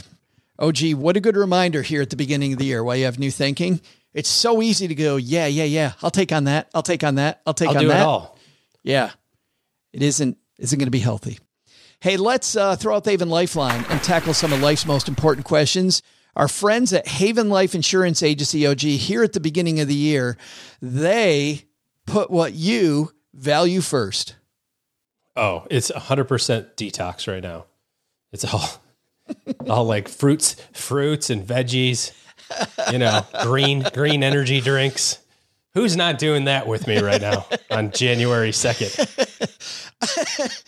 oh, gee, what a good reminder here at the beginning of the year while you have new thinking. It's so easy to go, yeah, yeah, yeah. I'll take on that. I'll take on that. I'll take on that. I'll on do that. it all. Yeah. It isn't isn't going to be healthy. Hey, let's uh, throw out the Haven Lifeline and tackle some of life's most important questions. Our friends at Haven Life Insurance Agency OG here at the beginning of the year, they put what you value first. Oh, it's 100% detox right now. It's all all like fruits, fruits and veggies, you know, green green energy drinks. Who's not doing that with me right now on January 2nd?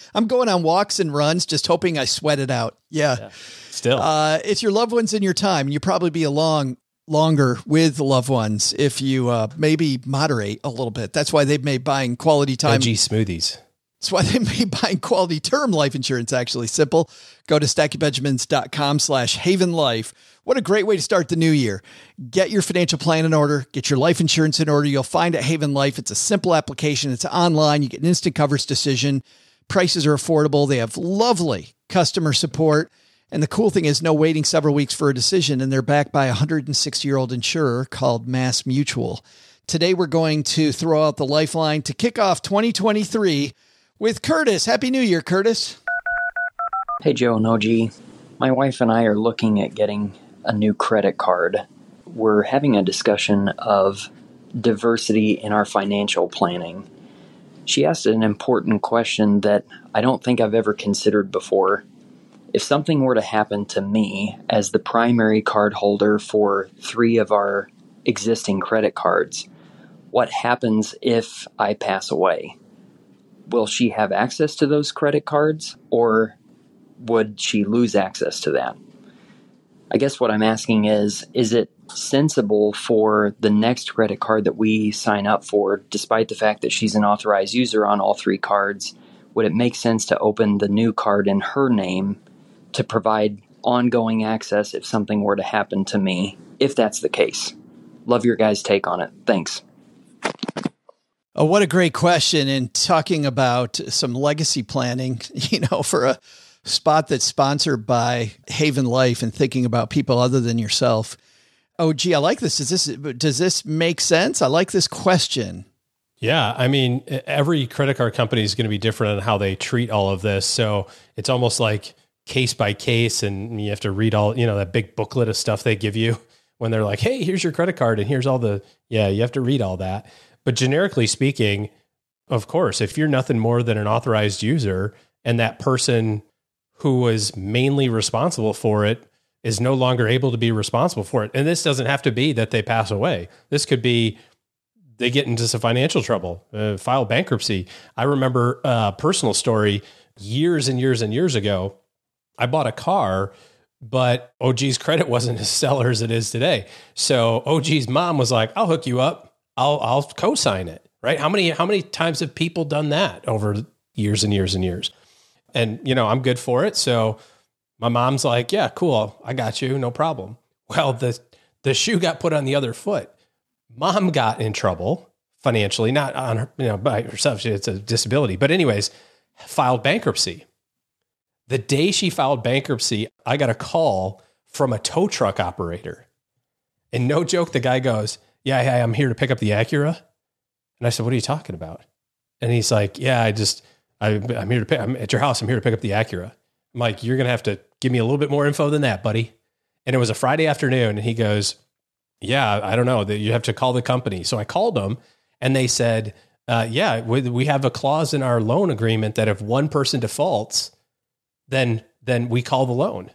I'm going on walks and runs just hoping I sweat it out. Yeah. Yeah. Still. Uh, it's your loved ones in your time. You probably be along longer with loved ones if you uh, maybe moderate a little bit. That's why they've made buying quality time. Veggie smoothies. That's why they made buying quality term life insurance actually simple. Go to stackingbenjamins.com slash haven life. What a great way to start the new year. Get your financial plan in order, get your life insurance in order. You'll find at Haven Life. It's a simple application. It's online. You get an instant coverage decision. Prices are affordable. They have lovely customer support. And the cool thing is no waiting several weeks for a decision. And they're backed by a 160 year old insurer called Mass Mutual. Today, we're going to throw out the lifeline to kick off 2023 with Curtis. Happy New Year, Curtis. Hey, Joe and OG. My wife and I are looking at getting a new credit card. We're having a discussion of diversity in our financial planning. She asked an important question that I don't think I've ever considered before. If something were to happen to me as the primary card holder for three of our existing credit cards, what happens if I pass away? Will she have access to those credit cards or would she lose access to that? I guess what I'm asking is is it sensible for the next credit card that we sign up for, despite the fact that she's an authorized user on all three cards? Would it make sense to open the new card in her name to provide ongoing access if something were to happen to me, if that's the case? Love your guys' take on it. Thanks. Oh, what a great question. And talking about some legacy planning, you know, for a spot that's sponsored by Haven Life and thinking about people other than yourself. Oh, gee, I like this. Does this does this make sense? I like this question. Yeah, I mean, every credit card company is going to be different on how they treat all of this. So it's almost like case by case, and you have to read all you know that big booklet of stuff they give you when they're like, "Hey, here's your credit card, and here's all the yeah." You have to read all that. But generically speaking, of course, if you're nothing more than an authorized user, and that person who was mainly responsible for it is no longer able to be responsible for it. And this doesn't have to be that they pass away. This could be they get into some financial trouble, uh, file bankruptcy. I remember a personal story years and years and years ago. I bought a car, but OG's credit wasn't as stellar as it is today. So OG's mom was like, "I'll hook you up. I'll I'll co-sign it." Right? How many how many times have people done that over years and years and years? And you know i'm good for it. So my mom's like yeah cool. I got you. No problem. Well the the shoe got put on the other foot. Mom got in trouble financially not on her you know by herself. It's a disability. But anyways filed bankruptcy. The day she filed bankruptcy i got a call from a tow truck operator. And no joke the guy goes yeah hey, i'm here to pick up the acura. And i said what are you talking about? And he's like yeah i just I, am here to pick, I'm at your house. I'm here to pick up the Acura. I'm like, you're going to have to give me a little bit more info than that, buddy. And it was a Friday afternoon. And he goes, yeah, I don't know that you have to call the company. So I called them and they said, uh, yeah, we, we have a clause in our loan agreement that if one person defaults, then, then we call the loan.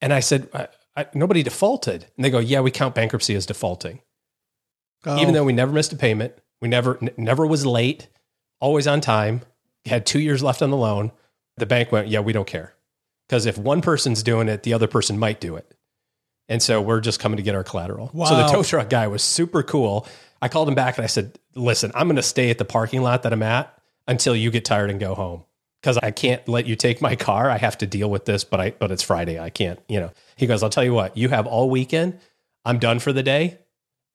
And I said, I, I, nobody defaulted. And they go, yeah, we count bankruptcy as defaulting. Oh. Even though we never missed a payment, we never, n- never was late, always on time, had two years left on the loan. The bank went, yeah, we don't care. Because if one person's doing it, the other person might do it. And so we're just coming to get our collateral. So the tow truck guy was super cool. I called him back and I said, listen, I'm going to stay at the parking lot that I'm at until you get tired and go home. Because I can't let you take my car. I have to deal with this, but I but it's Friday. I can't, you know. He goes, I'll tell you what, you have all weekend. I'm done for the day.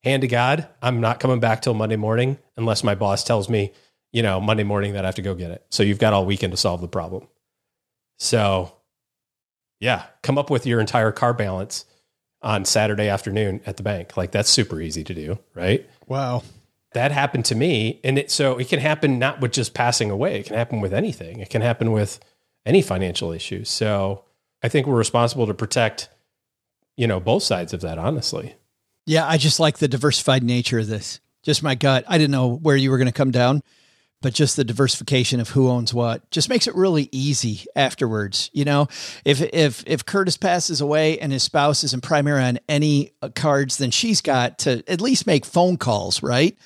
Hand to God, I'm not coming back till Monday morning unless my boss tells me, you know, Monday morning that I have to go get it. So you've got all weekend to solve the problem. So, yeah, come up with your entire car balance on Saturday afternoon at the bank. Like that's super easy to do, right? Wow. That happened to me. And it, so it can happen not with just passing away, it can happen with anything, it can happen with any financial issues. So I think we're responsible to protect, you know, both sides of that, honestly. Yeah, I just like the diversified nature of this. Just my gut. I didn't know where you were going to come down, but just the diversification of who owns what just makes it really easy afterwards. You know, if if if Curtis passes away and his spouse isn't primary on any uh, cards, then she's got to at least make phone calls, right?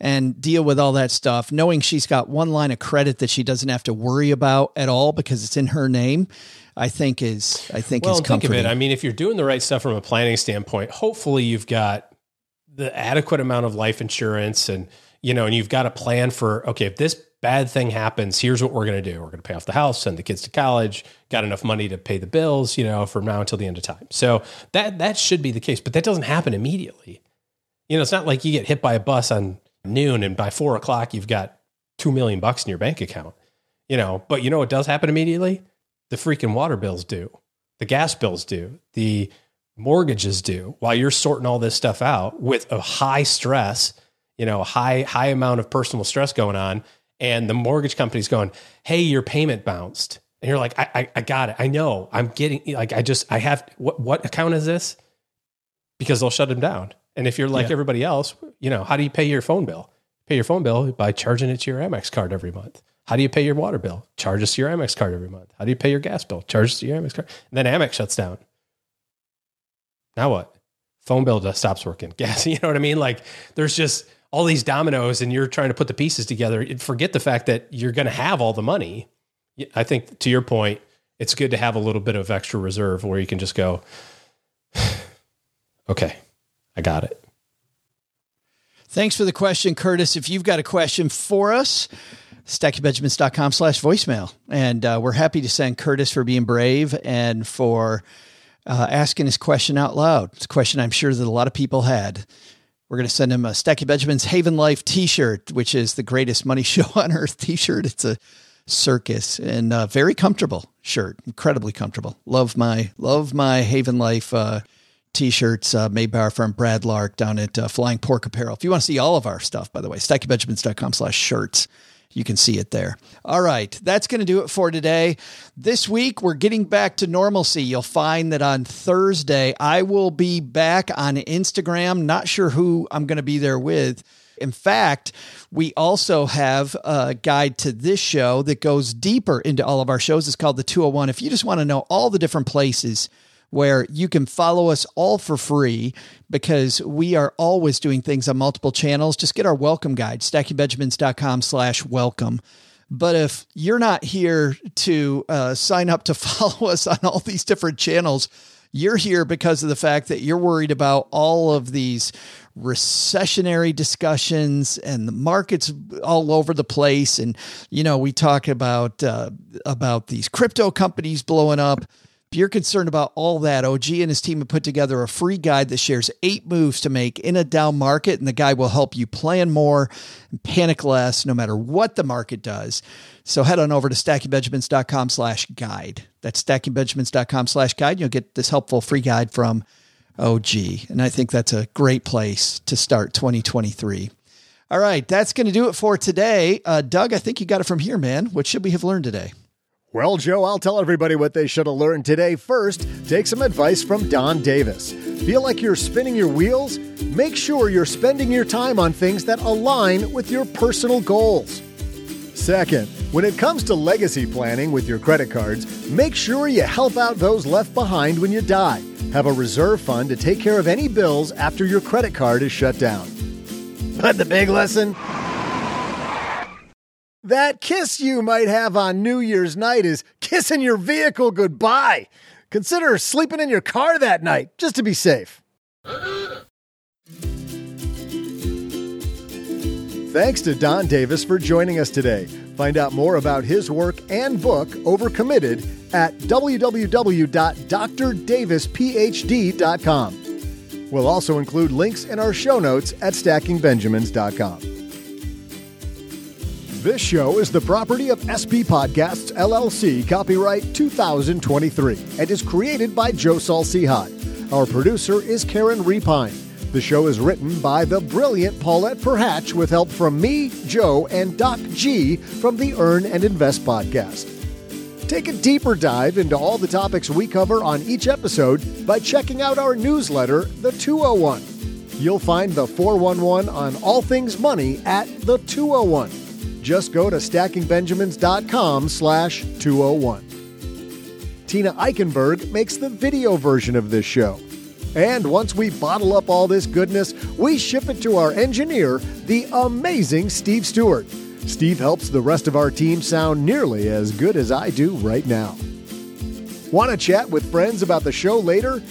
And deal with all that stuff, knowing she's got one line of credit that she doesn't have to worry about at all because it's in her name. I think is I think well, is and think of it. I mean, if you're doing the right stuff from a planning standpoint, hopefully you've got the adequate amount of life insurance and, you know, and you've got a plan for, okay, if this bad thing happens, here's what we're going to do. We're going to pay off the house, send the kids to college, got enough money to pay the bills, you know, from now until the end of time. So that, that should be the case, but that doesn't happen immediately. You know, it's not like you get hit by a bus on noon and by four o'clock, you've got 2 million bucks in your bank account, you know, but you know what does happen immediately? The freaking water bills do, the gas bills do, the mortgages do while you're sorting all this stuff out with a high stress, you know, high, high amount of personal stress going on. And the mortgage company's going, Hey, your payment bounced. And you're like, I, I, I got it. I know I'm getting like, I just, I have, what, what account is this? Because they'll shut them down. And if you're like Yeah. everybody else, you know, how do you pay your phone bill? Pay your phone bill by charging it to your Amex card every month. How do you pay your water bill? Charge us to your Amex card every month. How do you pay your gas bill? Charge us to your Amex card. And then Amex shuts down. Now what? Phone bill just stops working. Gas, you know what I mean? Like there's just all these dominoes and you're trying to put the pieces together. Forget the fact that you're going to have all the money. I think to your point, it's good to have a little bit of extra reserve where you can just go, okay, I got it. Thanks for the question, Curtis. If you've got a question for us, stackingbenjamins.com slash voicemail. And uh, we're happy to send Curtis for being brave and for uh, asking his question out loud. It's a question I'm sure that a lot of people had. We're going to send him a Stacking Benjamin's Haven Life t-shirt, which is the greatest money show on earth t-shirt. It's a circus and uh, very comfortable shirt, incredibly comfortable. Love my, love my Haven Life, uh, t-shirts uh, made by our friend Brad Lark down at uh, Flying Pork Apparel. If you want to see all of our stuff, by the way, stackingbenjamins.com slash shirts. You can see it there. All right. That's going to do it for today. This week, we're getting back to normalcy. You'll find that on Thursday, I will be back on Instagram. Not sure who I'm going to be there with. In fact, we also have a guide to this show that goes deeper into all of our shows. It's called the 201. If you just want to know all the different places where you can follow us all for free because we are always doing things on multiple channels. Just get our welcome guide, stackingbenjamins.com slash welcome. But if you're not here to uh, sign up to follow us on all these different channels, you're here because of the fact that you're worried about all of these recessionary discussions and the markets all over the place. And, you know, we talk about, uh, about these crypto companies blowing up. If you're concerned about all that, OG and his team have put together a free guide that shares eight moves to make in a down market, and the guide will help you plan more and panic less no matter what the market does. So head on over to stackingbenjamins.com slash guide. That's stackingbenjamins.com slash guide. You'll get this helpful free guide from OG. And I think that's a great place to start 2023. All right, that's going to do it for today. Uh, Doug, I think you got it from here, man. What should we have learned today? Well, Joe, I'll tell everybody what they should have learned today. First, take some advice from Don Davis. Feel like you're spinning your wheels? Make sure you're spending your time on things that align with your personal goals. Second, when it comes to legacy planning with your credit cards, make sure you help out those left behind when you die. Have a reserve fund to take care of any bills after your credit card is shut down. But the big lesson That kiss you might have on New Year's night is kissing your vehicle goodbye. Consider sleeping in your car that night just to be safe. Thanks to Don Davis for joining us today. Find out more about his work and book, Overcommitted, at www.drdavisphd.com. We'll also include links in our show notes at stackingbenjamins.com. This show is the property of SP Podcasts LLC, copyright 2023, and is created by Joe Saul-Sehy. Our producer is Karen Repine. The show is written by the brilliant Paulette Perhach with help from me, Joe, and Doc G from the Earn and Invest podcast. Take a deeper dive into all the topics we cover on each episode by checking out our newsletter, The 201. You'll find the 411 on all things money at The 201. Just go to stackingbenjamins.com slash 201. Tina Eichenberg makes the video version of this show. And once we bottle up all this goodness, we ship it to our engineer, the amazing Steve Stewart. Steve helps the rest of our team sound nearly as good as I do right now. Want to chat with friends about the show later?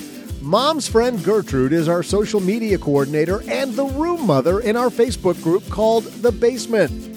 Mom's friend Gertrude is our social media coordinator and the room mother in our Facebook group called The Basement.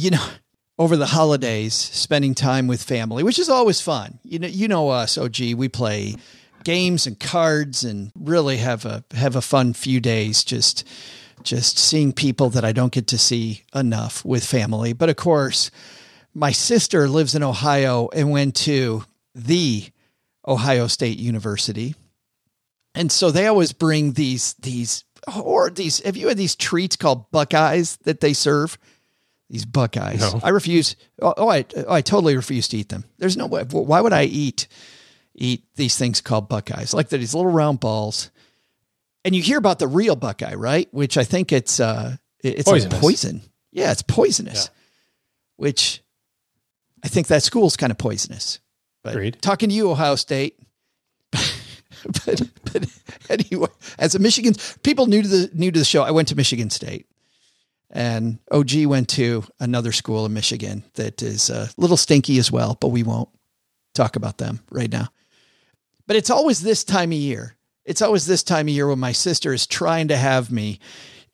You know, over the holidays, spending time with family, which is always fun. You know, you know us, OG. We play games and cards, and really have a have a fun few days. Just just seeing people that I don't get to see enough with family. But of course, my sister lives in Ohio and went to the Ohio State University, and so they always bring these these or these. Have you had these treats called Buckeyes that they serve? These Buckeyes. No. I refuse. Oh, oh, I, oh, I totally refuse to eat them. There's no way. Why would I eat eat these things called Buckeyes? Like these little round balls. And you hear about the real Buckeye, right? Which I think it's uh it's poisonous. like poison. Yeah, it's poisonous. Yeah. Which I think that school's kind of poisonous. But Agreed. talking to you, Ohio State. but but anyway, as a Michigan people new to the new to the show, I went to Michigan State. And OG went to another school in Michigan that is a little stinky as well, but we won't talk about them right now. But it's always this time of year. It's always this time of year when my sister is trying to have me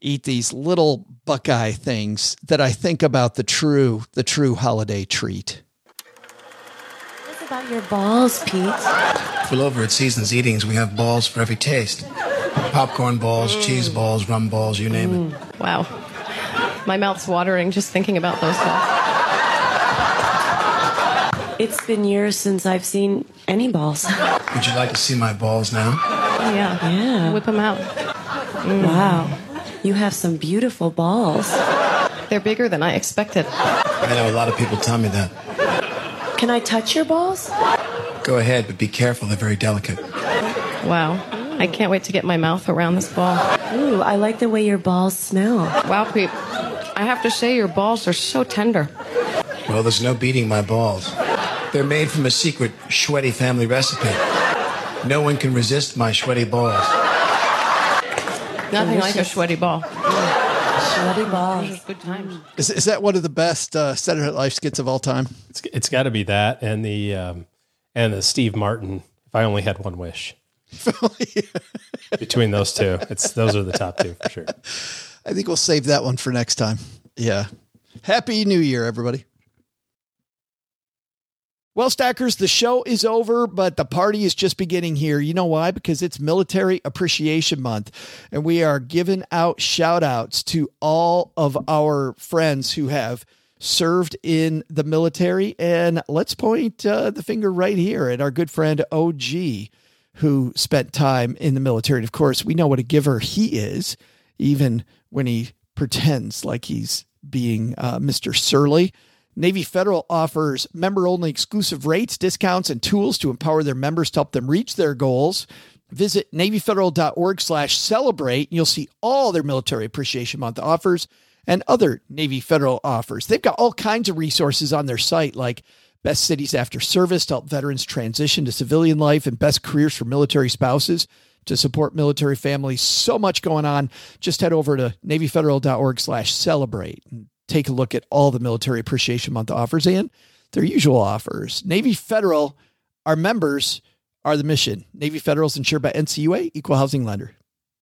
eat these little Buckeye things that I think about the true, the true holiday treat. What's about your balls, Pete? Well, over at Seasons Eatings, we have balls for every taste popcorn balls, mm. cheese balls, rum balls, you name mm. it. Wow. My mouth's watering just thinking about those balls. It's been years since I've seen any balls. Would you like to see my balls now? Yeah. Yeah. Whip them out. Mm. Wow. You have some beautiful balls. They're bigger than I expected. I know a lot of people tell me that. Can I touch your balls? Go ahead, but be careful. They're very delicate. Wow. I can't wait to get my mouth around this ball. Ooh, I like the way your balls smell. Wow, Pete. I have to say, your balls are so tender. Well, there's no beating my balls. They're made from a secret Schweddy family recipe. No one can resist my Schweddy balls. Nothing like a sweaty ball. Sweaty balls. Good times. Is, is that one of the best uh, Saturday Night Live skits of all time? It's, it's got to be that and the um, and the Steve Martin. If I only had one wish. Between those two, it's those are the top two for sure. I think we'll save that one for next time. Yeah. Happy New Year, everybody. Well, Stackers, the show is over, but the party is just beginning here. You know why? Because it's Military Appreciation Month, and we are giving out shout outs to all of our friends who have served in the military. And let's point uh, the finger right here at our good friend OG, who spent time in the military. And of course, we know what a giver he is, even when he pretends like he's being uh, Mr. Surly. Navy Federal offers member only exclusive rates, discounts, and tools to empower their members to help them reach their goals. Visit NavyFederal.org slash celebrate. And you'll see all their Military Appreciation Month offers and other Navy Federal offers. They've got all kinds of resources on their site, like best cities after service to help veterans transition to civilian life and best careers for military spouses to support military families. So much going on. Just head over to NavyFederal.org slash celebrate and take a look at all the Military Appreciation Month offers and their usual offers. Navy Federal, our members are the mission. Navy Federal is insured by NCUA, equal housing lender.